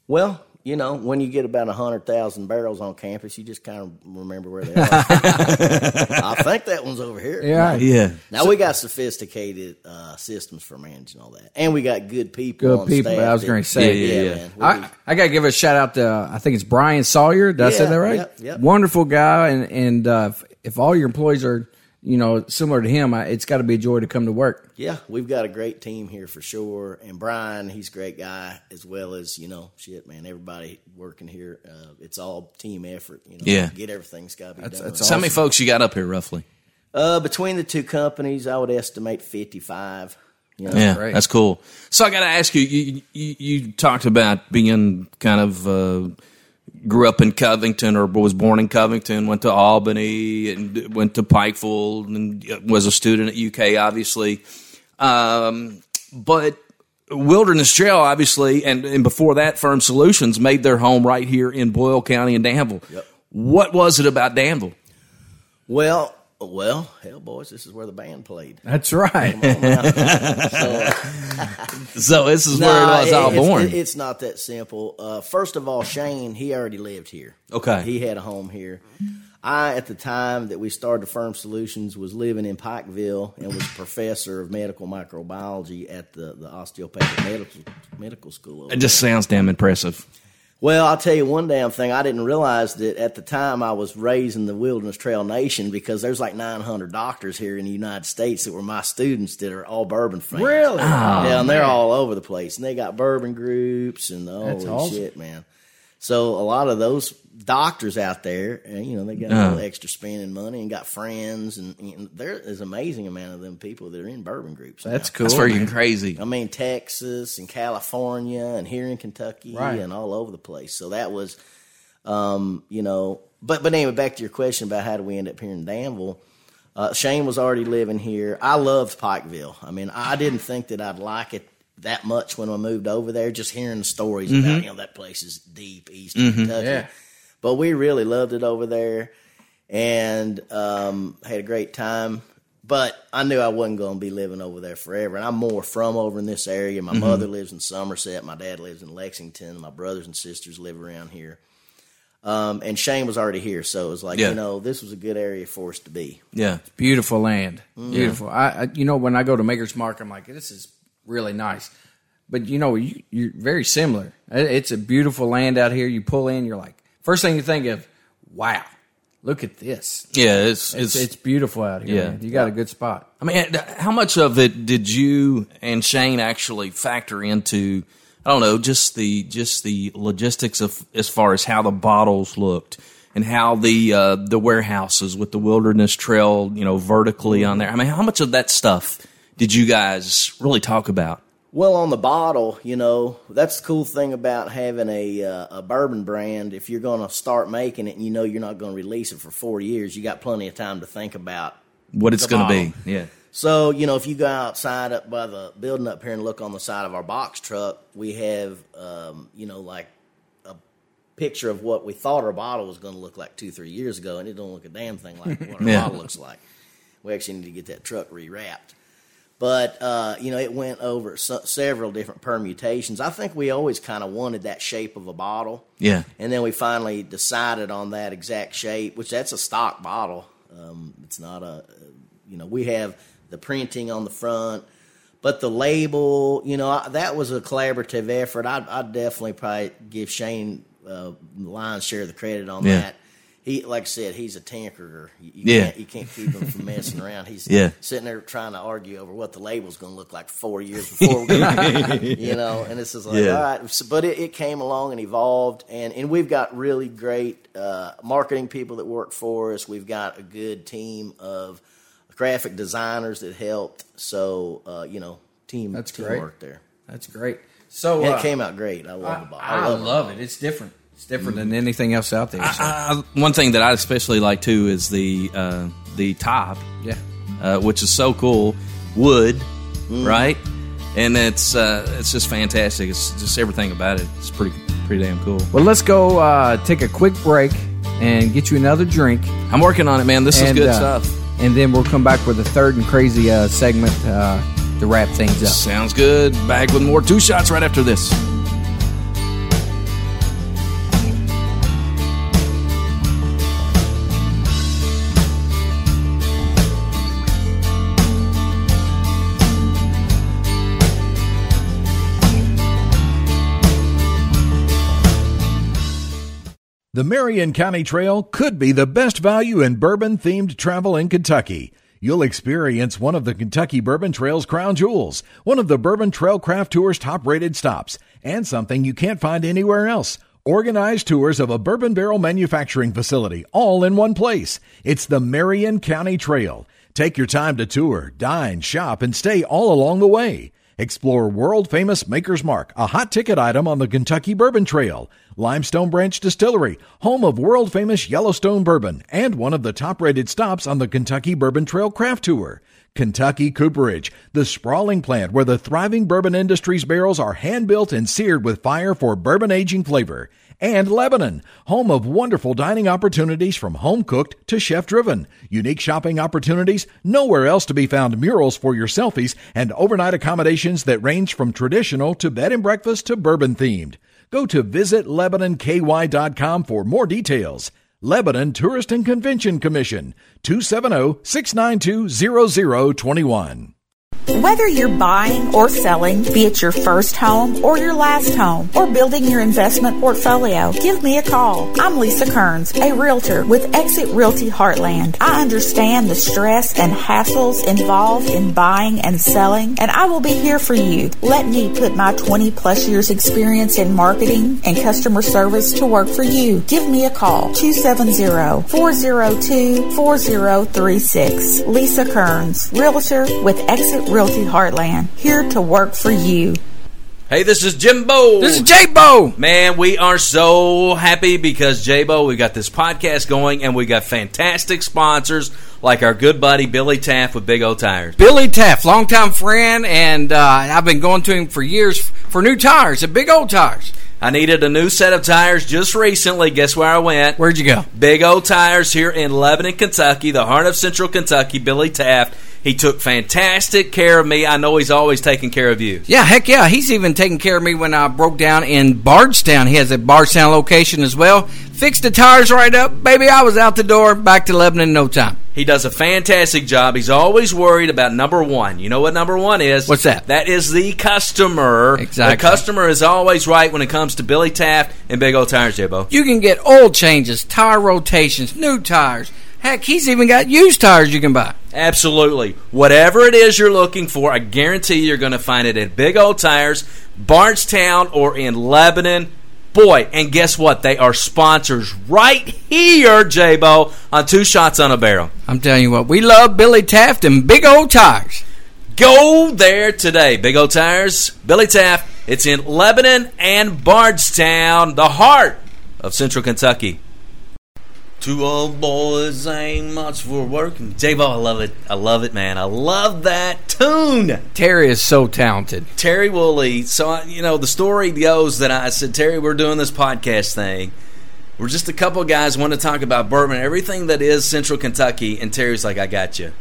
Well, you know, when you get about a hundred thousand barrels on campus, you just kind of remember where they are. I think that one's over here. Yeah. Yeah. Now we got sophisticated uh, systems for managing all that, and we got good people. Good on people, Staff I was gonna say. Yeah, yeah, yeah. man. I, I got to give a shout out to I think it's Brian Sawyer. Did I say that right? yep, yep. Wonderful guy, and and uh, if, if all your employees are you know similar to him, I, it's got to be a joy to come to work. yeah, we've got a great team here for sure. And Brian, he's a great guy, as well as you know, shit, man. Everybody working here, uh, it's all team effort. You know, Yeah. get everything's got to be That's- done. that's So how many folks you got up here roughly? Uh, between the two companies, I would estimate fifty-five. You know, yeah, great. that's cool. So I got to ask you, you, you, you talked about being kind of uh, grew up in Covington or was born in Covington, went to Albany and went to Pikeville and was a student at UK, obviously. Um, but Wilderness Trail, obviously, and, and before that, Ferm Solutions made their home right here in Boyle County in Danville. What was it about Danville? Well, well, hell, boys, this is where the band played. That's right. So this is where it was all it's, born. it- it's not that simple. Uh, first of all, Shane, he already lived here. Okay. He had a home here. I, at the time that we started Ferm Solutions, was living in Pikeville and was a professor of medical microbiology at the, the osteopathic medical, medical school. it just sounds damn impressive. Well, I'll tell you one damn thing. I didn't realize that at the time I was raising the Wilderness Trail Nation because there's like 900 doctors here in the United States that were my students that are all bourbon fans. Really? yeah, oh, and they're all over the place. And they got bourbon groups and That's holy awesome. shit, man. So a lot of those doctors out there, and you know, they got a little extra spending money and got friends, and you know, there is an amazing amount of them people that are in bourbon groups. That's now. cool. That's freaking man. crazy. I mean, Texas and California and here in Kentucky Right. and all over the place. So that was, um, you know, but but anyway, back to your question about how do we end up here in Danville. Uh, Shane was already living here. I loved Pikeville. I mean, I didn't think that I'd like it that much when I moved over there. Just hearing the stories about you know that place is deep east of Kentucky. Yeah. But we really loved it over there, and um, had a great time. But I knew I wasn't going to be living over there forever. And I'm more from over in this area. My mother lives in Somerset. My dad lives in Lexington. My brothers and sisters live around here. Um, and Shane was already here, so it was like Yeah. you know this was a good area for us to be. Yeah. it's Beautiful land. Beautiful. I, I, you know, when I go to Maker's Mark, I'm like, this is really nice. But you know, you, you're very similar. It's a beautiful land out here. You pull in, you're like, first thing you think of, wow, look at this. Yeah, it's It's, it's, it's beautiful out here. Yeah. man. You got a good spot. I mean, how much of it did you and Shane actually factor into? I don't know, just the just the logistics of as far as how the bottles looked and how the uh, the warehouses with the Wilderness Trail, you know, vertically on there. I mean, how much of that stuff did you guys really talk about? Well, on the bottle, you know, that's the cool thing about having a uh, a bourbon brand. If you're going to start making it and you know you're not going to release it for four years, you got plenty of time to think about What it's going to be? Yeah, So, you know, if you go outside up by the building up here and look on the side of our box truck, we have, um, you know, like a picture of what we thought our bottle was going to look like two, three years ago, and it don't look a damn thing like what our Yeah. bottle looks like. We actually need to get that truck rewrapped. But, uh, you know, it went over se- several different permutations. I think we always kind of wanted that shape of a bottle. yeah, And then we finally decided on that exact shape, which that's a stock bottle. Um, it's not a, you know, we have the printing on the front, but the label, you know, I, that was a collaborative effort. I'd, I'd definitely probably give Shane uh, lion's share of the credit on Yeah. that. He, like I said, he's a tinkerer. You, you Yeah. can't, you can't keep him from messing around. He's Yeah. sitting there trying to argue over what the label's going to look like four years before we, you know. And this is like, Yeah. all right, so, but it, it came along and evolved, and and we've got really great uh, marketing people that work for us. We've got a good team of graphic designers that helped. So uh, you know, team That's teamwork there. That's great. So And uh, it came out great. I love the bottle. I, love, it. It's different. It's different than anything else out there. So, I, one thing that I especially like too is the uh, the top, yeah. uh, which is so cool, wood, right? And it's uh, it's just fantastic. It's just everything about it. It's pretty pretty damn cool. Well, let's go uh, take a quick break and get you another drink. I'm working on it, man. This is good uh, stuff. And then we'll come back with a third and crazy uh, segment uh, to wrap things up. Sounds good. Back with more two shots right after this. The Marion County Trail could be the best value in bourbon themed travel in Kentucky. You'll experience one of the Kentucky Bourbon Trail's crown jewels, one of the Bourbon Trail Craft Tour's top rated stops, and something you can't find anywhere else. Organized tours of a bourbon barrel manufacturing facility, all in one place. It's the Marion County Trail. Take your time to tour, dine, shop, and stay all along the way. Explore world famous Maker's Mark, a hot ticket item on the Kentucky Bourbon Trail, Limestone Branch Distillery, home of world famous Yellowstone bourbon, and one of the top rated stops on the Kentucky Bourbon Trail Craft Tour. Kentucky Cooperage, the sprawling plant where the thriving bourbon industry's barrels are hand built and seared with fire for bourbon aging flavor. And Lebanon, home of wonderful dining opportunities from home cooked to chef driven. Unique shopping opportunities, nowhere else to be found murals for your selfies, and overnight accommodations that range from traditional to bed and breakfast to bourbon themed. Go to visitlebanonky.com for more details. Lebanon Tourist and Convention Commission, oh, 270 692 0021. Whether you're buying or selling, be it your first home or your last home, or building your investment portfolio, give me a call. I'm Lisa Kearns, a realtor with Exit Realty Heartland. I understand the stress and hassles involved in buying and selling, and I will be here for you. Let me put my 20 plus years experience in marketing and customer service to work for you. Give me a call, 270-402-4036. Lisa Kearns, realtor with Exit Realty Heartland, here to work for you. Hey, this is Jimbo. This is J-Bo! Man, we are so happy because J-Bo, we got this podcast going and we got fantastic sponsors like our good buddy Billy Taft with Big O Tires. Billy Taft, longtime friend, and uh, I've been going to him for years for new tires at Big O Tires. I needed a new set of tires just recently. Guess where I went? Where'd you go? Big O Tires here in Lebanon, Kentucky, the heart of Central Kentucky. Billy Taft. He took fantastic care of me. I know he's always taking care of you. Yeah, heck yeah. He's even taking care of me when I broke down in Bardstown. He has a Bardstown location as well. Fixed the tires right up. Baby, I was out the door, back to Lebanon in no time. He does a fantastic job. He's always worried about number one. You know what number one is? What's that? That is the customer. Exactly. The customer is always right when it comes to Billy Taft and Big O Tires, J-Bo. You can get oil changes, tire rotations, new tires. Heck, he's even got used tires you can buy. Absolutely. Whatever it is you're looking for, I guarantee you're going to find it at Big O Tires, Bardstown, or in Lebanon. Boy, and guess what? They are sponsors right here, J-Bo, on Two Shots on a Barrel. I'm telling you what, we love Billy Taft and big O tires. Go there today. Big O Tires, Billy Taft. It's in Lebanon and Bardstown, the heart of Central Kentucky. Two old boys ain't much for working. J-Bo, I love it. I love it, man. I love that tune. Terry is so talented. Terry Wooley. So, I, you know, the story goes that I said, Terry, we're doing this podcast thing. We're just a couple guys want to talk about bourbon, everything that is Central Kentucky. And Terry's like, I got you.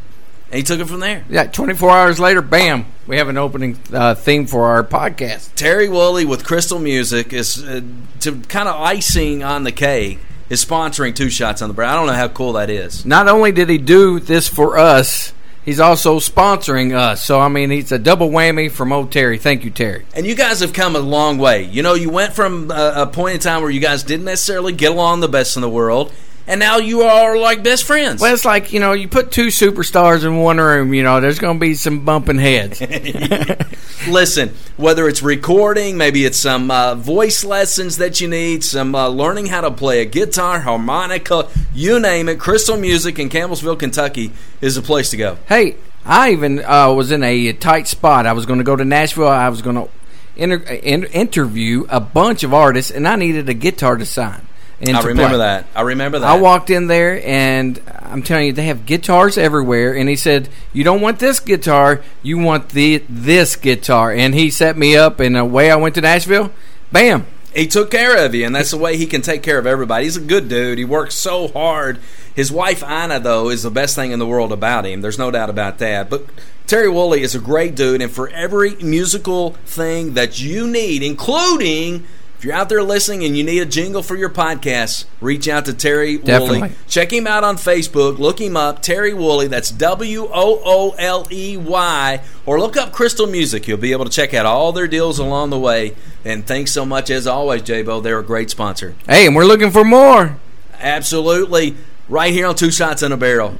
And he took it from there. Yeah, 24 hours later, bam, we have an opening uh, theme for our podcast. Terry Wooley with Crystal Music is uh, to kind of icing on the cake is sponsoring Two Shots on the Barrel. I don't know how cool that is. Not only did he do this for us, he's also sponsoring us. So, I mean, he's a double whammy from old Terry. Thank you, Terry. And you guys have come a long way. You know, you went from a, a point in time where you guys didn't necessarily get along the best in the world, and now you are like best friends. Well, it's like, you know, you put two superstars in one room, you know, there's going to be some bumping heads. Listen, whether it's recording, maybe it's some uh, voice lessons that you need, some uh, learning how to play a guitar, harmonica, you name it, Crystal Music in Campbellsville, Kentucky is the place to go. hey, I even uh, was in a tight spot. I was going to go to Nashville. I was going to inter- in- interview a bunch of artists, and I needed a guitar to sign. I remember play. that. I remember that. I walked in there and I'm telling you, they have guitars everywhere. And he said, "You don't want this guitar, you want the this guitar." And he set me up, and away I went to Nashville. Bam! he took care of you, and that's the way he can take care of everybody. He's a good dude. He works so hard. His wife Ina, though, is the best thing in the world about him. There's no doubt about that. But Terry Wooley is a great dude, and for every musical thing that you need, including if you're out there listening and you need a jingle for your podcast, reach out to Terry Definitely. Wooley. Check him out on Facebook. Look him up, Terry Wooley. That's W O O L E Y. Or look up Crystal Music. You'll be able to check out all their deals along the way. And thanks so much, as always, J-Bo. They're a great sponsor. Hey, and we're looking for more. Absolutely. Right here on Two Shots in a Barrel.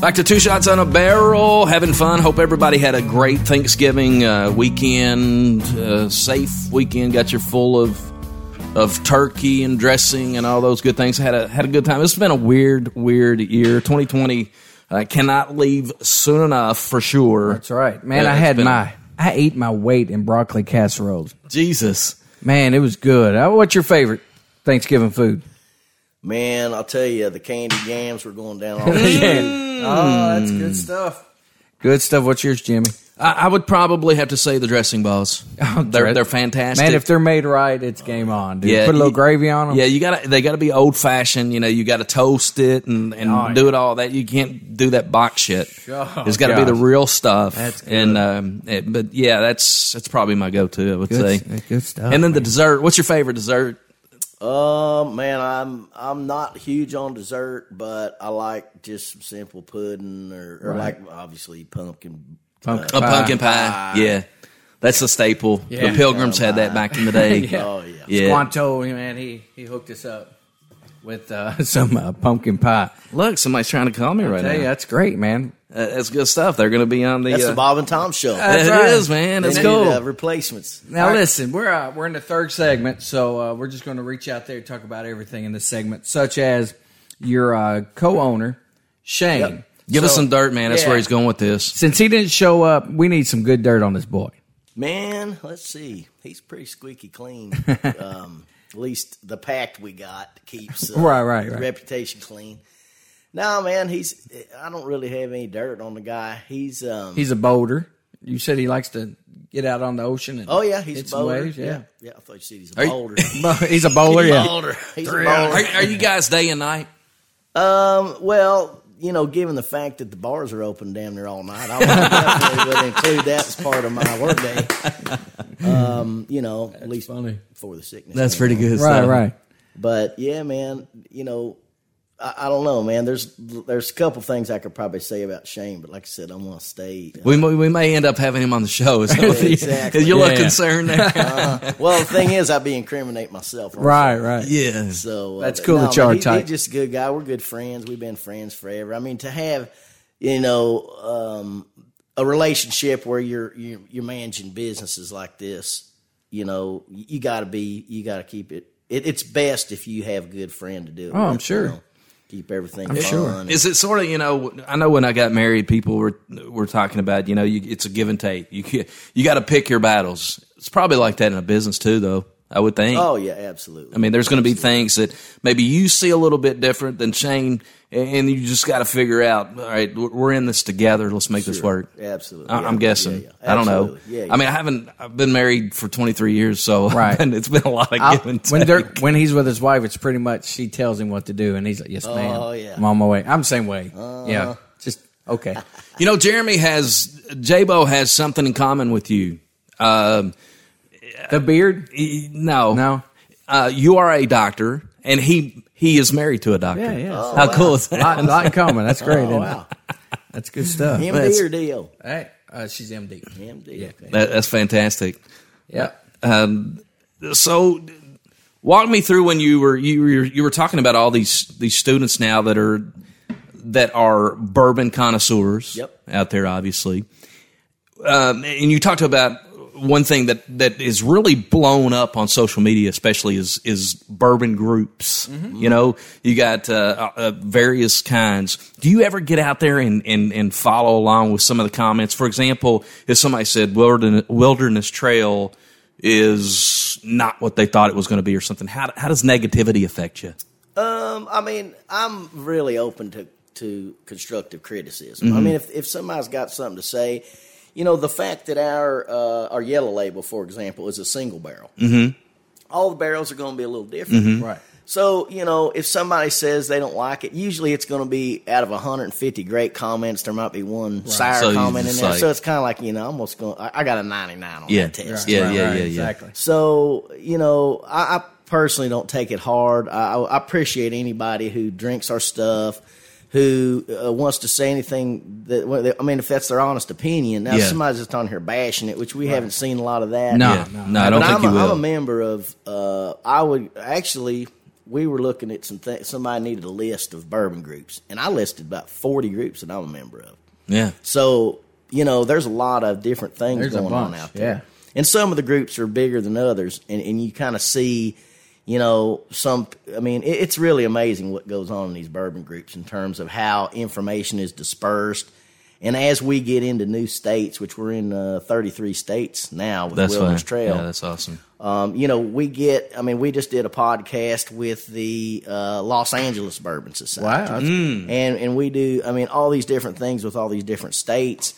Back to two shots on a barrel, having fun. Hope everybody had a great Thanksgiving uh, weekend, uh, safe weekend. Got your full of of turkey and dressing and all those good things. Had a had a good time. It's been a weird, weird year. 2020 uh, cannot leave soon enough for sure. That's right, man. Yeah, I had my I ate my weight in broccoli casseroles. Jesus. Man, it was good. Uh, What's your favorite Thanksgiving food? Man, I'll tell you, the candy yams were going down all the Oh, that's good stuff. Good stuff. What's yours, Jimmy? I, I would probably have to say the dressing balls. they're they're fantastic. Man, if they're made right, it's game on, dude. Yeah, Put a little you- gravy on them. Yeah, you got to they got to be old fashioned. You know, you got to toast it and, and Oh, do yeah. it all that. You can't do that box shit. Oh, it's got to be the real stuff. That's good. And um, it- but yeah, that's that's probably my go to. I would say. Good, good stuff. And then the dessert. What's your favorite dessert? Um, man, I'm I'm not huge on dessert, but I like just some simple pudding or, or like obviously pumpkin. Pumpkin A pie. pumpkin pie. Yeah, that's a staple. Yeah. The Pilgrims had that back in the day. Yeah. Oh yeah, Yeah. Squanto, man, he he hooked us up with uh, some uh, pumpkin pie. Look, somebody's trying to call me right now. Hey, that's great, man. Uh, that's good stuff. They're going to be on the. that's uh, the Bob and Tom show. That's it right. is, man. That's They cool. need, uh, replacements. Now All right. listen, we're uh, we're in the third segment, so uh, we're just going to reach out there and talk about everything in this segment, such as your uh, co-owner Shane. Yep. Give us So- some dirt, man. That's yeah. where he's going with this. Since he didn't show up, we need some good dirt on this boy. Man, let's see. He's pretty squeaky clean. um, at least the pact we got keeps uh, Right, right, right. reputation clean. No, man, he's. I don't really have any dirt on the guy. He's. Um, He's a boulder. You said he likes to get out on the ocean. And oh yeah, he's a some boulder. waves, yeah. yeah, I thought you said he's a Are you- boulder. he's a bowler. He's Yeah, boulder. He's a Are, are you guys day and night? Um, well, you know, given the fact that the bars are open damn near all night, I definitely would include that as part of my workday. Um, you know, at least funny. for the sickness. That's pretty good. right, stuff. right. But yeah, man, you know, I, I don't know, man. There's there's a couple things I could probably say about Shane, but like I said, I'm gonna stay. uh, We may, we may end up having him on the show. Is that what you- Exactly. You look Yeah. concerned there. well, the thing is, I'd be incriminate myself. also. Right, right. yeah. So uh, That's cool no, that you are man, he- tight. He's just a good guy. We're good friends. We've been friends forever. I mean, to have you know um, a relationship where you're you're, you're managing businesses like this, you know, you got to be you got to keep it, it. It's best if you have a good friend to do it. Oh, I'm sure. you know, keep everything I'm fun. sure. and- Is it sort of you know? I know when I got married, people were were talking about you know you, it's a give and take. You ca- you got to pick your battles. It's probably like that in a business too, though. I would think. oh yeah, absolutely. I mean, there's going to be things that maybe you see a little bit different than Shane, and you just got to figure out. All right, we're we're in this together. Let's make this work. Absolutely. I- Yeah, I'm guessing. yeah, yeah. I don't know. Absolutely. Yeah, I mean. I haven't. I've been married for 23 years, so Right. and it's been a lot of I'll- give and take. when they're when he's with his wife, it's pretty much she tells him what to do, and he's like, "Yes, ma'am. Oh, yeah. I'm on my way. I'm the same way. Uh-huh. Yeah, just okay. You know, Jeremy has J-Bo has something in common with you. Um, The beard? no, No. Uh, you are a doctor, and he he is married to a doctor. Yeah, yeah. How cool is that? lot, lot in common. That's great. Oh isn't it? wow, That's good stuff. MD or DO? Hey, uh, she's MD. MD. Okay. That, that's fantastic. Yeah. Um, so, walk me through when you were you were you were talking about all these these students now that are that are bourbon connoisseurs Yep. out there, obviously. Um, and you talked about one thing that that is really blown up on social media, especially is is bourbon groups. You know, you got uh, uh, various kinds. Do you ever get out there and, and and follow along with some of the comments? For example, if somebody said Wilderness, Wilderness Trail is not what they thought it was going to be, or something, how how does negativity affect you? Um, I mean, I'm really open to to constructive criticism. I mean, if if somebody's got something to say, you know, the fact that our uh, our yellow label, for example, is a single barrel, mm-hmm. all the barrels are going to be a little different, Right. So, you know, if somebody says they don't like it, usually it's going to be out of 150 great comments, there might be one sour So comment in there. like- so it's kind of like, you know, almost going, I, I got a 99 on Yeah. that test. Yeah, Right, yeah, right, yeah, yeah. Exactly. So, you know, I, I personally don't take it hard. I, I appreciate anybody who drinks our stuff, who uh, wants to say anything that, well, they- I mean, if that's their honest opinion. Now, Yeah. somebody's just on here bashing it, which we haven't seen a lot of that. No, Yeah. no. No, I don't But think I'm, you a- will. I'm a member of. Uh, I would actually. We were looking at some things. Somebody needed a list of bourbon groups, and I listed about forty groups that I'm a member of. yeah. So you know, there's a lot of different things There's going on out there, yeah. and some of the groups are bigger than others, and, and you kind of see. You know, some. I mean, it, it's really amazing what goes on in these bourbon groups in terms of how information is dispersed. And as we get into new states, which we're in uh, 33 states now with That's Wilderness fine. Trail, Yeah, that's awesome. um, you know, we get. I mean, we just did a podcast with the uh, Los Angeles Bourbon Society. Wow. Mm. and and we do. I mean, all these different things with all these different states,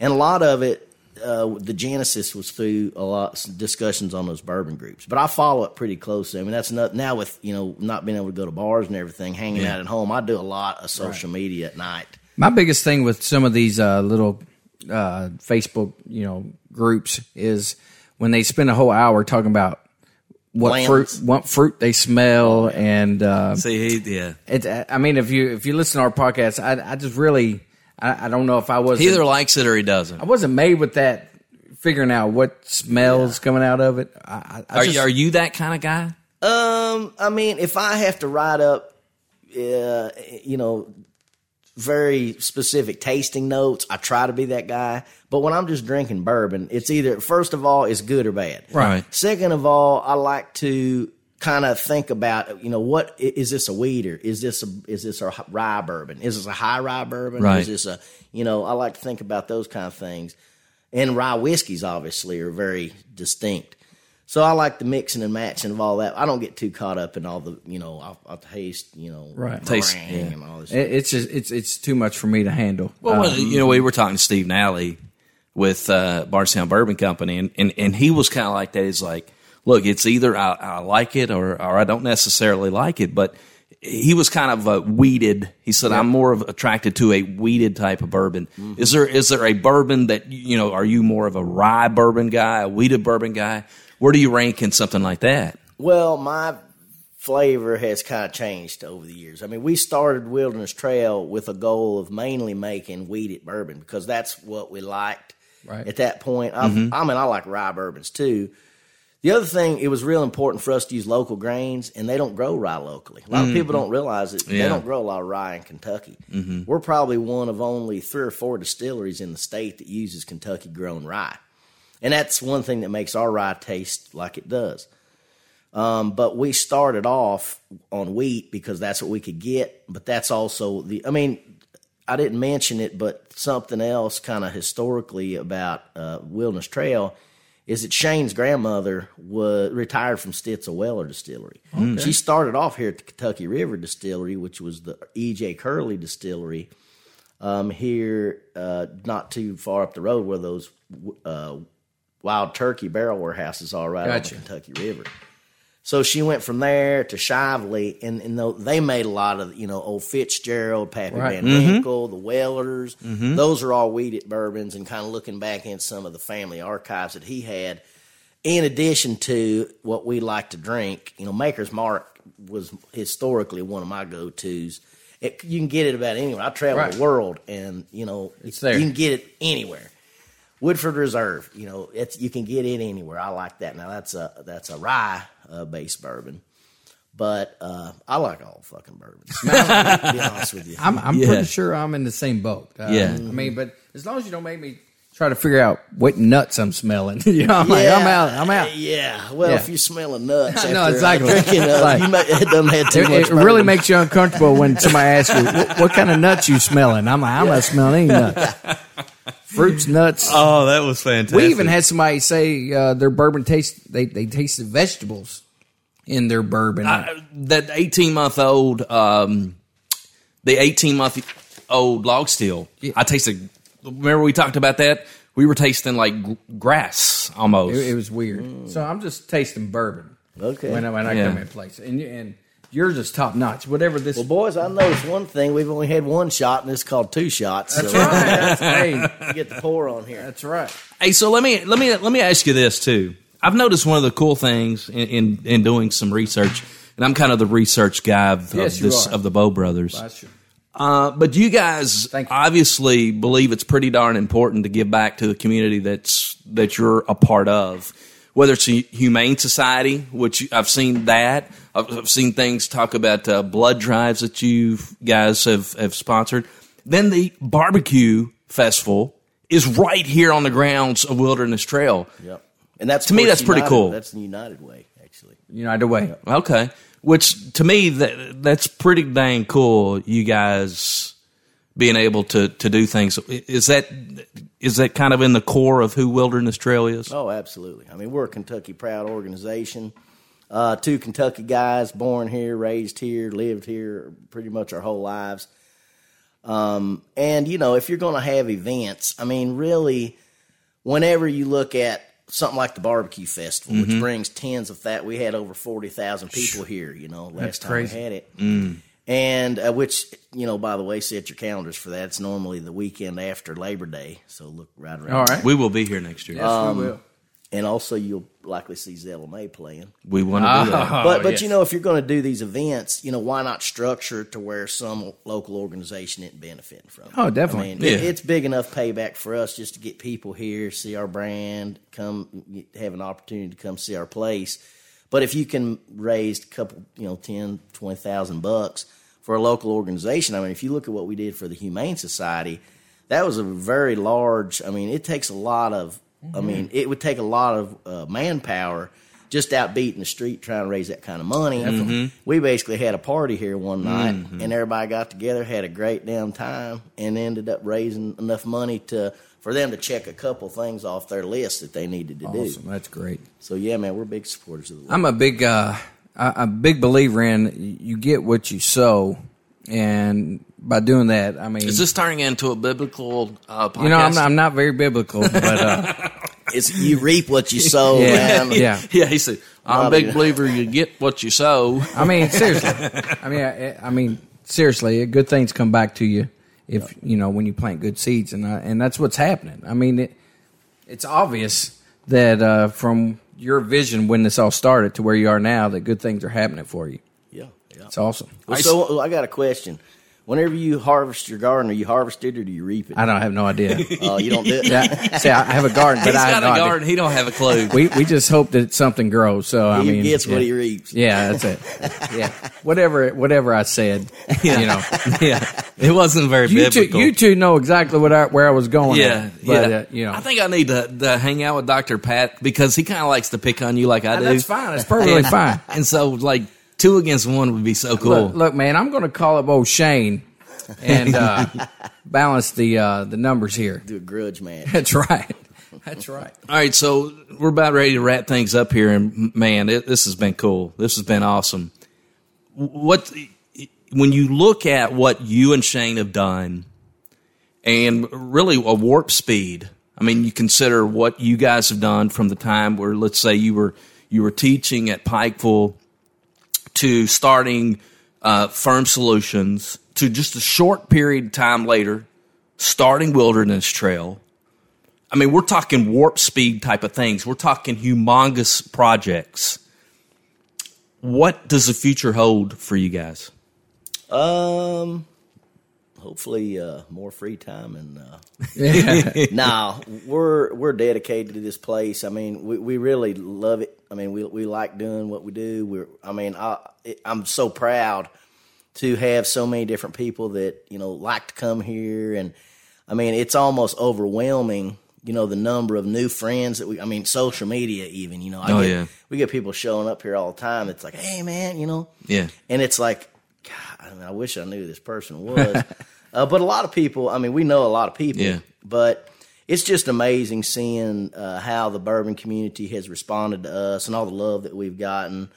and a lot of it. Uh, the genesis was through a lot some discussions on those bourbon groups, but I follow it pretty closely. I mean, that's not now with you know not being able to go to bars and everything, hanging Yeah. out at home. I do a lot of social media at night. My biggest thing with some of these uh, little uh, Facebook, you know, groups is when they spend a whole hour talking about what Plants. fruit, what fruit they smell, and uh, See, yeah. it. I mean, if you if you listen to our podcast, I, I just really, I, I don't know if I was He either likes it or he doesn't. I wasn't made with that figuring out what smells coming out of it. I, I, I Are, just, you, are you that kind of guy? Um, I mean, if I have to write up, uh, you know, very specific tasting notes, I try to be that guy. But when I'm just drinking bourbon, it's either first of all, it's good or bad. Right. Second of all, I like to kind of think about, you know, what is this a wheater? Is this a is this a rye bourbon? Is this a high rye bourbon? Right. Is this a you know? I like to think about those kind of things. And rye whiskeys obviously are very distinct. So I like the mixing and matching of all that. I don't get too caught up in all the, you know, I'll, I'll taste, you know, Right. Taste, yeah. and all this. it- it's just it's it's too much for me to handle. Well, well, you know, we were talking to Steve Nally with uh, Bardstown Bourbon Company, and, and, and he was kind of like that. He's like, look, it's either I, I like it or, or I don't necessarily like it, but he was kind of uh, wheated. He said, I'm more of attracted to a wheated type of bourbon. Is there is there a bourbon that, you know, are you more of a rye bourbon guy, a wheated bourbon guy? Where do you rank in something like that? Well, my flavor has kind of changed over the years. I mean, we started Wilderness Trail with a goal of mainly making wheated bourbon because that's what we liked Right. at that point. I, I mean, I like rye bourbons too. The other thing, it was real important for us to use local grains, and they don't grow rye locally. A lot of people don't realize it. They don't grow a lot of rye in Kentucky. We're probably one of only three or four distilleries in the state that uses Kentucky grown rye. And that's one thing that makes our rye taste like it does. Um, but we started off on wheat because that's what we could get. But that's also the, I mean, I didn't mention it, but something else kind of historically about uh, Wilderness Trail is that Shane's grandmother was retired from Stitzel Weller Distillery. She started off here at the Kentucky River Distillery, which was the E.J. Curley Distillery um, here, uh, not too far up the road where those uh, wild turkey barrel warehouses are right Gotcha. on the Kentucky River. So she went from there to Shively, and, and they made a lot of, you know, old Fitzgerald, Pappy Right. Van mm-hmm. Winkle, the Wellers. Mm-hmm. Those are all wheated bourbons, and kind of looking back in some of the family archives that he had. In addition to what we like to drink, you know, Maker's Mark was historically one of my go tos. You can get it about anywhere. I travel Right. the world, and you know, It's there. You can get it anywhere. Woodford Reserve, you know, it's you can get it anywhere. I like that. Now that's a that's a rye uh, based bourbon, but uh, I like all fucking bourbons. to be honest with you, I'm, I'm Yeah. pretty sure I'm in the same boat. Uh, Yeah. I mean, but as long as you don't make me try to figure out what nuts I'm smelling. you know, I'm like, I'm out. I'm out. Yeah. Well, Yeah. if you're smelling nuts, I know, after, uh, exactly. Drinking, uh, Like- you may, it doesn't have too It, much. it really makes you uncomfortable when somebody asks you what, what kind of nuts you smelling. I'm like, I'm not smelling any nuts. Fruits, nuts. Oh, that was fantastic. we even had somebody say uh, their bourbon taste they they tasted vegetables in their bourbon. I- that 18 month old, um, the 18 month old log still. I tasted. Remember we talked about that? We were tasting like g- grass almost. it, it was weird. So I'm just tasting bourbon. Okay. When I, when I Yeah. come in place, and and yours is top notch. Whatever this. Well, boys, I noticed one thing. We've only had one shot, and it's called two shots. that's so right. That's, hey, you get the pour on here. that's right. Hey, so let me let me let me ask you this too. I've noticed one of the cool things in in, in doing some research, and I'm kind of the research guy of, Yes, of this of the Bow Brothers. That's true. Uh, but you guys you. obviously believe it's pretty darn important to give back to the community that's that you're a part of. Whether it's a humane society, which I've seen that, I've, I've seen things talk about uh, blood drives that you guys have have sponsored. Then the barbecue festival is right here on the grounds of Wilderness Trail. Yep. And that's To me, of course, that's pretty United- cool. That's the United Way, actually. United Way. Okay. Which to me that that's pretty dang cool. You guys being able to to do things is that is that kind of in the core of who Wilderness Trail is? Oh, absolutely. I mean, we're a Kentucky proud organization. Uh, two Kentucky guys, born here, raised here, lived here pretty much our whole lives. Um, and you know, if you're going to have events, I mean, really, whenever you look at something like the barbecue festival, Mm-hmm. which brings tens of that, we had over forty thousand people here. You know, last That's time crazy. we had it. Mm. And uh, which, you know, by the way, set your calendars for that. It's normally the weekend after Labor Day, so look right around. All right. We will be here next year. Yes, we will. And also, you'll likely see Zella May playing. we want to do that. Oh, but but yes. you know, if you're going to do these events, you know, why not structure it to where some local organization isn't benefiting from? it? Oh, definitely. I mean, it- Yeah. it's big enough payback for us just to get people here, see our brand, come have an opportunity to come see our place. But if you can raise a couple, you know, ten, twenty thousand bucks for a local organization, I mean, if you look at what we did for the Humane Society, that was a very large. I mean, it takes a lot of. I mean, it would take a lot of uh, manpower just out beating the street trying to raise that kind of money. We basically had a party here one night, and everybody got together, had a great damn time, and ended up raising enough money to for them to check a couple things off their list that they needed to Awesome. do. That's great. So yeah, man, we're big supporters of the. I'm a big uh, a big believer in you get what you sow, and by doing that, I mean, Is this turning into a biblical uh, podcast? you know, I'm not, I'm not very biblical, but uh, It's you reap what you sow, yeah, man. yeah. yeah, he said, "I'm a Probably. big believer. You get what you sow." I mean, seriously. I mean, I, I mean, seriously, good things come back to you if you know when you plant good seeds, and uh, and that's what's happening. I mean, it, it's obvious that uh, from your vision when this all started to where you are now, that good things are happening for you. Yeah, yeah. It's awesome. Well, so I got a question. Whenever you harvest your garden, are you harvest it or do you reap it? I don't have no idea. Oh, you don't do it. yeah, see, I have a garden, but He's I have got no a idea. garden. He don't have a clue. We we just hope that something grows. So I he mean, gets yeah. what he reaps. Yeah, that's it. Yeah, whatever whatever I said, you know. yeah, it wasn't very You two, biblical. you two know exactly what I, where I was going. Yeah, at, but, yeah. Uh, you know, I think I need to, to hang out with Doctor Pat because he kind of likes to pick on you like I And do. that's fine. That's perfectly And- fine. And so, like two against one would be so cool. Look, look, man, I'm going to call up old Shane and uh, balance the uh, the numbers here. Do a grudge match. That's right. That's right. All right, so we're about ready to wrap things up here, and man, it, this has been cool. This has been awesome. What when you look at what you and Shane have done, and really a warp speed. I mean, you consider what you guys have done from the time where, let's say, you were you were teaching at Pikeville to starting uh, Ferm Solutions to just a short period of time later starting Wilderness Trail. I mean, we're talking warp speed type of things. We're talking humongous projects. What does the future hold for you guys? Um, hopefully, uh, more free time and. Uh, Yeah. no, we're we're dedicated to this place. I mean, we, we really love it. I mean, we we like doing what we do. We're I mean, I I'm so proud to have so many different people that you know like to come here, and I mean, it's almost overwhelming you know, the number of new friends that we, I mean, social media even, you know, I Oh, get, yeah. we get people showing up here all the time. It's like, hey man, you know, Yeah. and it's like, God, I, mean, I wish I knew this person was. uh, but a lot of people, I mean, we know a lot of people, Yeah. but it's just amazing seeing uh, how the bourbon community has responded to us and all the love that we've gotten.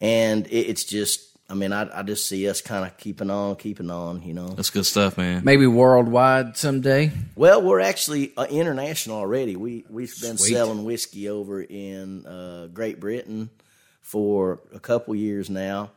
And it, it's just, I mean, I, I just see us kind of keeping on, keeping on, you know. That's good stuff, man. Maybe worldwide someday. Well, we're actually uh, international already. We we've been Sweet. selling whiskey over in uh, Great Britain for a couple years now,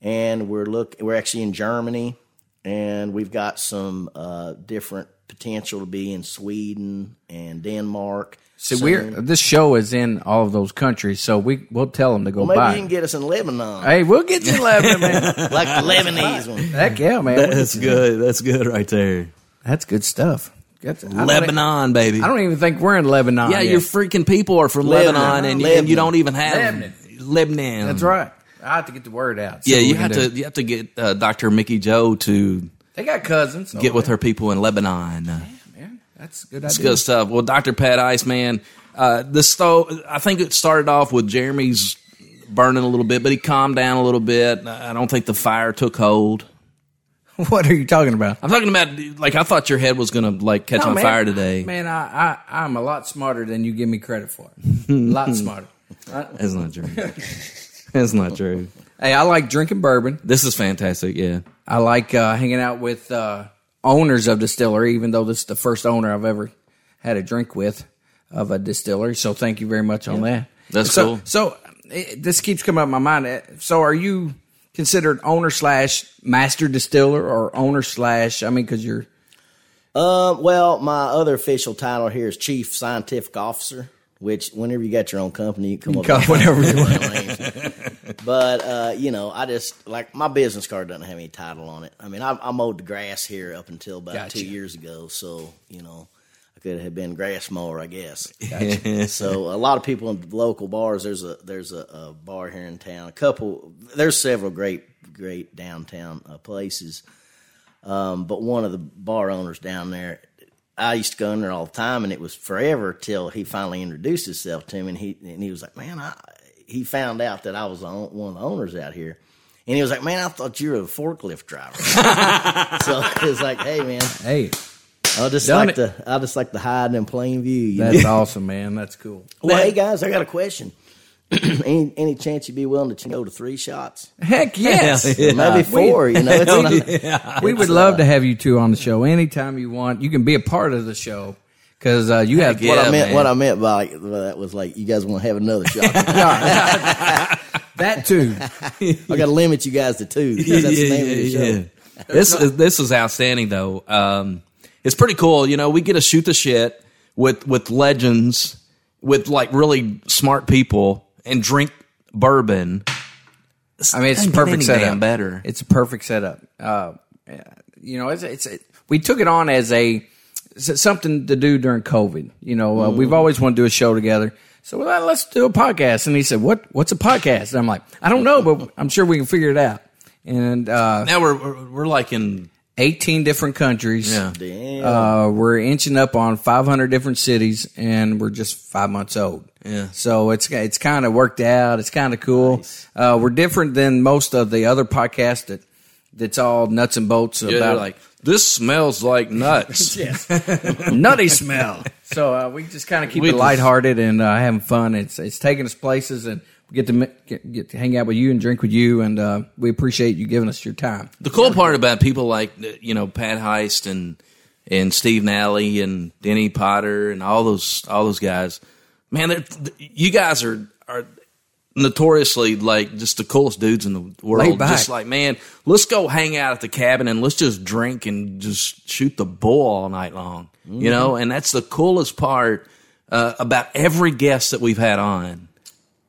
and we're look we're actually in Germany, and we've got some uh, different potential to be in Sweden and Denmark. See, soon. we're this show is in all of those countries, so we we'll tell them to go well, maybe buy. you can get us in Lebanon, hey, we'll get you eleven, man. like the Lebanese one. Heck yeah, man. That's get you- good. That's good right there. That's good stuff. That's- I don't Lebanon, baby. I don't even think we're in Lebanon. yeah, yet. your freaking people are from Lebanon. Lebanon, and, and you don't even have Lebanon. Lebanon. That's right. I have to get the word out. See Yeah, you have to do. you have to get uh, Dr. Mickey Joe to They got cousins. get with her people in Lebanon. Uh, Man, that's good It's idea. good stuff. Well, Dr. Pat Heist, man, uh, this stove, I think it started off with Jeremy's burning a little bit, but he calmed down a little bit. I don't think the fire took hold. What are you talking about? I'm talking about, like, I thought your head was going to, like, catch No, on man. fire today. Man, I, I I'm a lot smarter than you give me credit for. a lot smarter. That's not true. That's not true. Hey, I like drinking bourbon. This is fantastic, yeah. I like uh, hanging out with uh, owners of distillery, even though this is the first owner I've ever had a drink with of a distillery. So thank you very much on that. That's so, cool. So it, this keeps coming up in my mind. Uh, So are you considered owner slash master distiller or owner slash? I mean, because you're Uh, well, my other official title here is Chief Scientific Officer, which whenever you got your own company, you can come up call with whatever you want. But uh, you know, I just like my business card doesn't have any title on it. I mean, I, I mowed the grass here up until about Gotcha. two years ago, so you know, I could have been grass mower, I guess. so a lot of people in local bars. There's a there's a, a bar here in town. A couple. There's several great great downtown uh, places. Um, but one of the bar owners down there, I used to go in there all the time, and it was forever till he finally introduced himself to me, and he and he was like, "Man, I." He found out that I was one of the owners out here, and he was like, "Man, I thought you were a forklift driver." so it was like, "Hey, man, hey, I just Done like it. to I just like to hide in plain view." You know? that's awesome, man. That's cool. Well, hey guys, I got a question. any any chance you'd be willing to go to three shots, Heck yes. maybe four? You know, it's a, We would love to have you two on the show anytime you want. You can be a part of the show because uh, you have what Yeah, I meant. man. What I meant by by that was like, you guys want to have another shot. that too. I got to limit you guys to two that's the name of the show. This is this is outstanding though. Um, it's pretty cool. You know, we get to shoot the shit with with legends, with like really smart people, and drink bourbon. I mean, it's a perfect setup. better. It's a perfect setup. Uh, you know, it's it's it, we took it on as a something to do during COVID. You know, uh, we've always wanted to do a show together. So well, let's do a podcast. And he said, "What? What's a podcast?" And I'm like, "I don't know, but I'm sure we can figure it out." And uh, Now we're we're, we're like in 18 different countries. yeah. Damn. Uh, we're inching up on 500 different cities, and we're just five months old. Yeah. So it's it's kind of worked out. It's kind of cool. Uh, we're different than most of the other podcasts that that's all nuts and bolts Yeah, they're about like this smells like nuts. nutty smell. So uh, we just kind of keep We it just- lighthearted and uh, having fun. It's it's taking us places, and we get to get, get to hang out with you and drink with you, and uh, we appreciate you giving us your time. The cool part about people like you know Pat Heist and and Steve Nally and Denny Potter and all those all those guys, man, they're, you guys are are notoriously like just the coolest dudes in the world. Just like man, let's go hang out at the cabin and let's just drink and just shoot the bull all night long. You know, and that's the coolest part uh, about every guest that we've had on.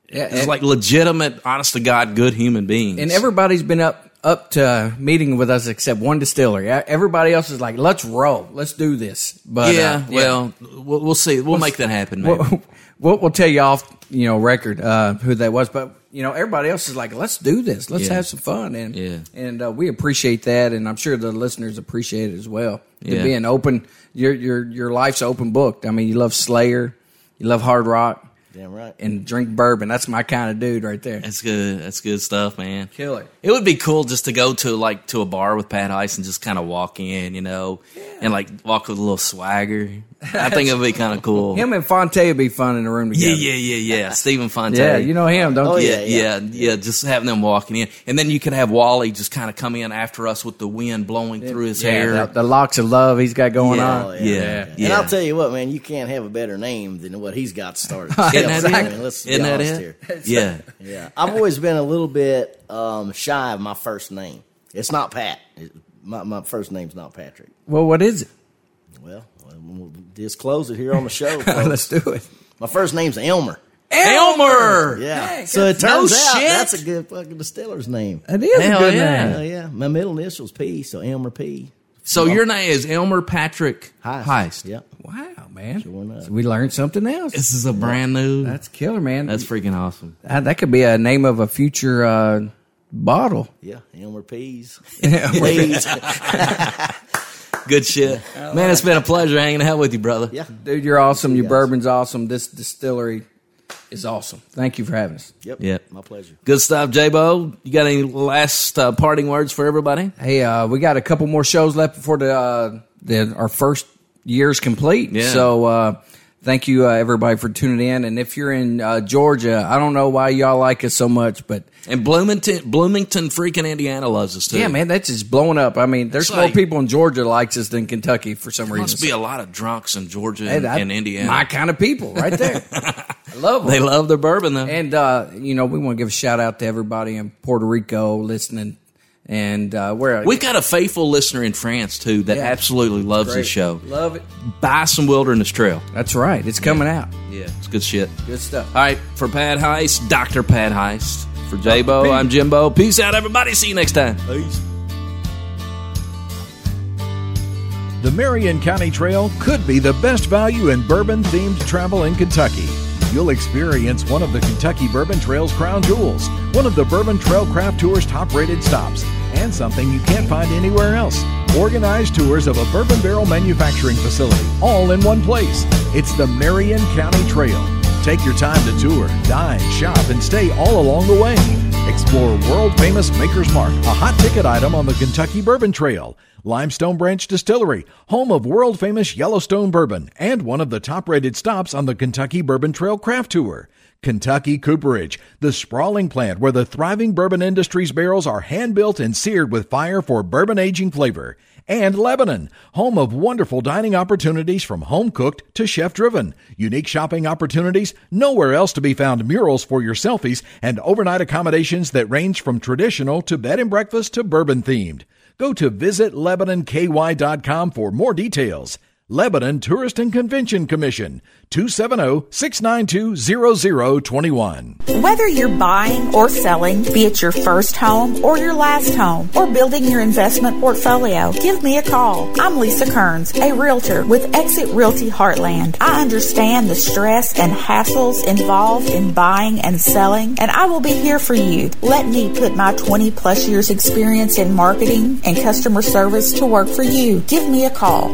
Yeah, It's like legitimate, honest to God, good human beings. and everybody's been up up to meeting with us except one distillery. Everybody else is like, "Let's roll, let's do this." But yeah, uh, well, we'll we'll see. We'll make that happen. Well, we'll, we'll tell you off, you know, record uh, who that was, but you know, everybody else is like, let's do this, let's Yeah. have some fun, and Yeah. and uh, we appreciate that, and I'm sure the listeners appreciate it as well. To Yeah. being open, your your your life's open booked. I mean, you love Slayer, you love hard rock, Damn right. and drink bourbon. That's my kind of dude right there. That's good. That's good stuff, man. Killer. It would be cool just to go to like to a bar with Pat Heist and just kind of walk in, you know, and like walk with a little swagger. I think it would be kind of cool. Him and Fonte would be fun in the room together. yeah, yeah, yeah. Yeah. Stephen Fontaine. Yeah, you know him, don't Oh, you? yeah, yeah, yeah, yeah, Just having them walking in, and then you could have Wally just kind of come in after us with the wind blowing through his Yeah, hair. the, the locks of love he's got going Yeah. On. Yeah. And I'll tell you what, man, you can't have a better name than what he's got started. Isn't that I it? let's Isn't be that it? here. Yeah, Yeah, I've always been a little bit um, shy of my first name. It's not Pat. It, my, my first name's not Patrick. Well, what is it? Well, we'll disclose it here on the show. Let's do it. my first name's Elmer. Elmer. Yeah. Dang, so it no turns out shit. that's a good fucking distiller's name. It is Hell a good yeah. name. Yeah, my middle initial's P, so Elmer P. So your name is Elmer Patrick Heist. Heist. Yep. Wow, man. enough. So we learned something else. This is a brand new. That's killer, man. That's freaking awesome. Uh, that could be a name of a future uh, bottle. Yeah, Elmer P's. Yeah. P's. Good shit, man. It's been a pleasure hanging out with you, brother. yeah. Dude, you're awesome. Your guys. bourbon's awesome. This distillery is awesome. Thank you for having us. Yep. Yep. My pleasure. Good stuff, J-Bo. You got any last uh, parting words for everybody? Hey, uh, we got a couple more shows left before the, uh, the our first year's complete. Yeah. So uh, thank you, uh, everybody, for tuning in. And if you're in uh, Georgia, I don't know why y'all like us so much, but And Bloomington, Bloomington, freaking Indiana loves us too. yeah, man, that's just blowing up. I mean, there's It's more like- people in Georgia likes us than Kentucky for some reason. must be a lot of drunks in Georgia and, and Indiana. My kind of people, right there. I love them. they love their bourbon though. And uh, you know, we want to give a shout out to everybody in Puerto Rico listening, and uh, where we got a faithful listener in France too that Yeah. absolutely loves Great. the show. Love it. Buy some Wilderness Trail. That's right. It's coming out. Yeah, it's good shit. Good stuff. All right, for Pat Heist, Dr. Pat Heist. For J-Bo, P. I'm Jimbo. Peace out, everybody. See you next time. Peace. The Marion County Trail could be the best value in bourbon themed travel in Kentucky. You'll experience one of the Kentucky Bourbon Trail's crown jewels, one of the Bourbon Trail Craft Tour's top rated stops, and something you can't find anywhere else. Organized tours of a bourbon barrel manufacturing facility, all in one place. It's the Marion County Trail. Take your time to tour, dine, shop, and stay all along the way. Explore world famous Maker's Mark, a hot ticket item on the Kentucky Bourbon Trail. Limestone Branch Distillery, home of world famous Yellowstone bourbon, and one of the top rated stops on the Kentucky Bourbon Trail Craft Tour. Kentucky Cooperage, the sprawling plant where the thriving bourbon industry's barrels are hand built and seared with fire for bourbon aging flavor. And Lebanon, home of wonderful dining opportunities from home cooked to chef driven. Unique shopping opportunities, nowhere else to be found murals for your selfies, and overnight accommodations that range from traditional to bed and breakfast to bourbon themed. Go to visitlebanonky.com for more details. Lebanon Tourist and Convention Commission, oh, 270-692-0021. Whether you're buying or selling, be it your first home or your last home, or building your investment portfolio, give me a call. I'm Lisa Kearns, a realtor with Exit Realty Heartland. I understand the stress and hassles involved in buying and selling, and I will be here for you. Let me put my 20 plus years experience in marketing and customer service to work for you. Give me a call,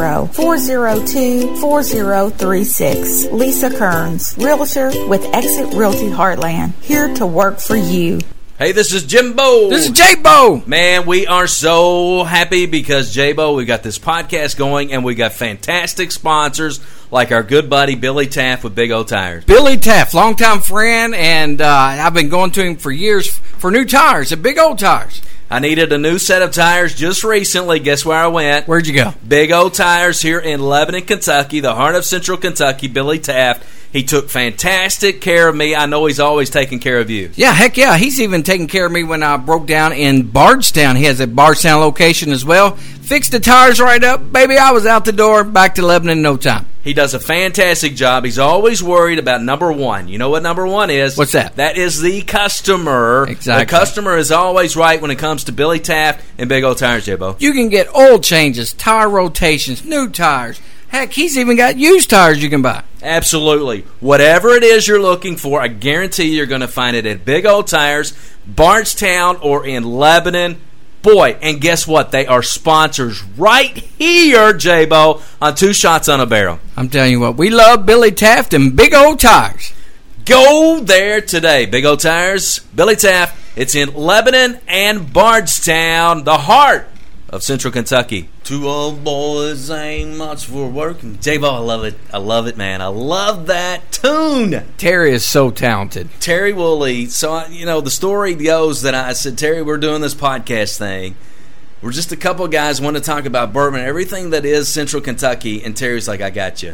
270-402-4036. Lisa Kearns, realtor with Exit Realty Heartland, here to work for you. Hey, this is Jimbo. This is J-Bo. Man, we are so happy because J-Bo, we got this podcast going and we got fantastic sponsors like our good buddy Billy Taft with Big O Tires. Billy Taft, longtime friend, and uh, I've been going to him for years for new tires at Big O Tires. I needed a new set of tires just recently. Guess where I went? Where'd you go? Big O Tires here in Lebanon, Kentucky, the heart of Central Kentucky. Billy Taft. He took fantastic care of me. I know he's always taking care of you. Yeah, heck yeah. He's even taking care of me when I broke down in Bardstown. He has a Bardstown location as well. Fixed the tires right up. Baby, I was out the door, back to Lebanon in no time. He does a fantastic job. He's always worried about number one. You know what number one is? What's that? That is the customer. Exactly. The customer is always right when it comes to Billy Taft and Big O Tires, J-Bo. You can get oil changes, tire rotations, new tires, Heck, he's even got used tires you can buy. Absolutely. Whatever it is you're looking for, I guarantee you're going to find it at Big O Tires, Bardstown, or in Lebanon. Boy, and guess what? They are sponsors right here, J-Bo, on Two Shots on a Barrel. I'm telling you what, we love Billy Taft and big O tires. Go there today. Big O Tires, Billy Taft. It's in Lebanon and Bardstown, the heart of Central Kentucky. Two old boys ain't much for working. J-Bo, I love it. I love it, man. I love that tune. Terry is so talented. Terry Wooley. So, I- you know, the story goes that I said, Terry, we're doing this podcast thing. We're just a couple of guys want to talk about bourbon, everything that is Central Kentucky. And Terry's like, I got you.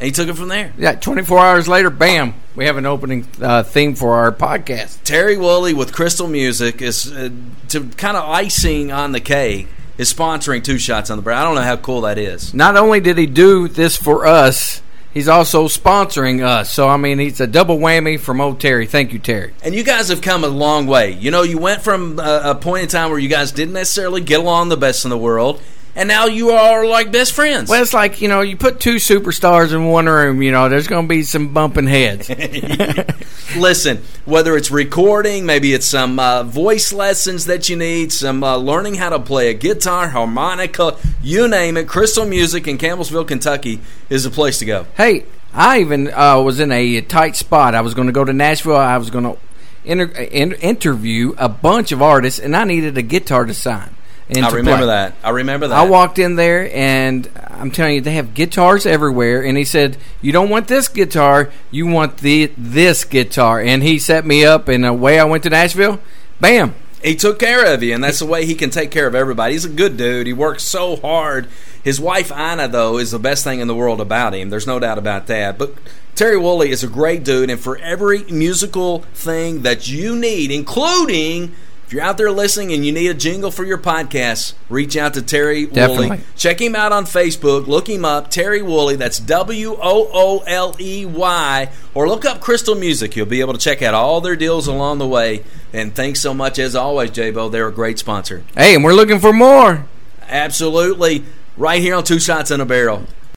And he took it from there. Yeah, 24 hours later, bam, we have an opening uh, theme for our podcast. Terry Wooley with Crystal Music is uh, to kind of icing on the cake is sponsoring two shots on the barrel. I don't know how cool that is. Not only did he do this for us, he's also sponsoring us. So, I mean, he's a double whammy from old Terry. Thank you, Terry. And you guys have come a long way. You know, you went from a, a point in time where you guys didn't necessarily get along the best in the world, and now you are like best friends. Well, it's like, you know, you put two superstars in one room, you know, there's going to be some bumping heads. Listen, whether it's recording, maybe it's some uh, voice lessons that you need, some uh, learning how to play a guitar, harmonica, you name it, Crystal Music in Campbellsville, Kentucky is the place to go. Hey, I even uh, was in a tight spot. I was going to go to Nashville. I was going to inter- in- interview a bunch of artists, and I needed a guitar to sign. I remember play. that. I remember that. I walked in there, and I'm telling you, they have guitars everywhere. And he said, "You don't want this guitar. You want the this guitar." And he set me up, and away I went to Nashville. Bam. he took care of you, and that's the way he can take care of everybody. He's a good dude. He works so hard. His wife Ina, though, is the best thing in the world about him. There's no doubt about that. But Terry Wooley is a great dude, and for every musical thing that you need, including if you're out there listening and you need a jingle for your podcast, reach out to Terry Definitely. Wooley. Check him out on Facebook. Look him up, Terry Wooley. That's W O O L E Y. Or look up Crystal Music. You'll be able to check out all their deals along the way. And thanks so much, as always, J-Bo. They're a great sponsor. Hey, and we're looking for more. Absolutely. Right here on Two Shots in a Barrel.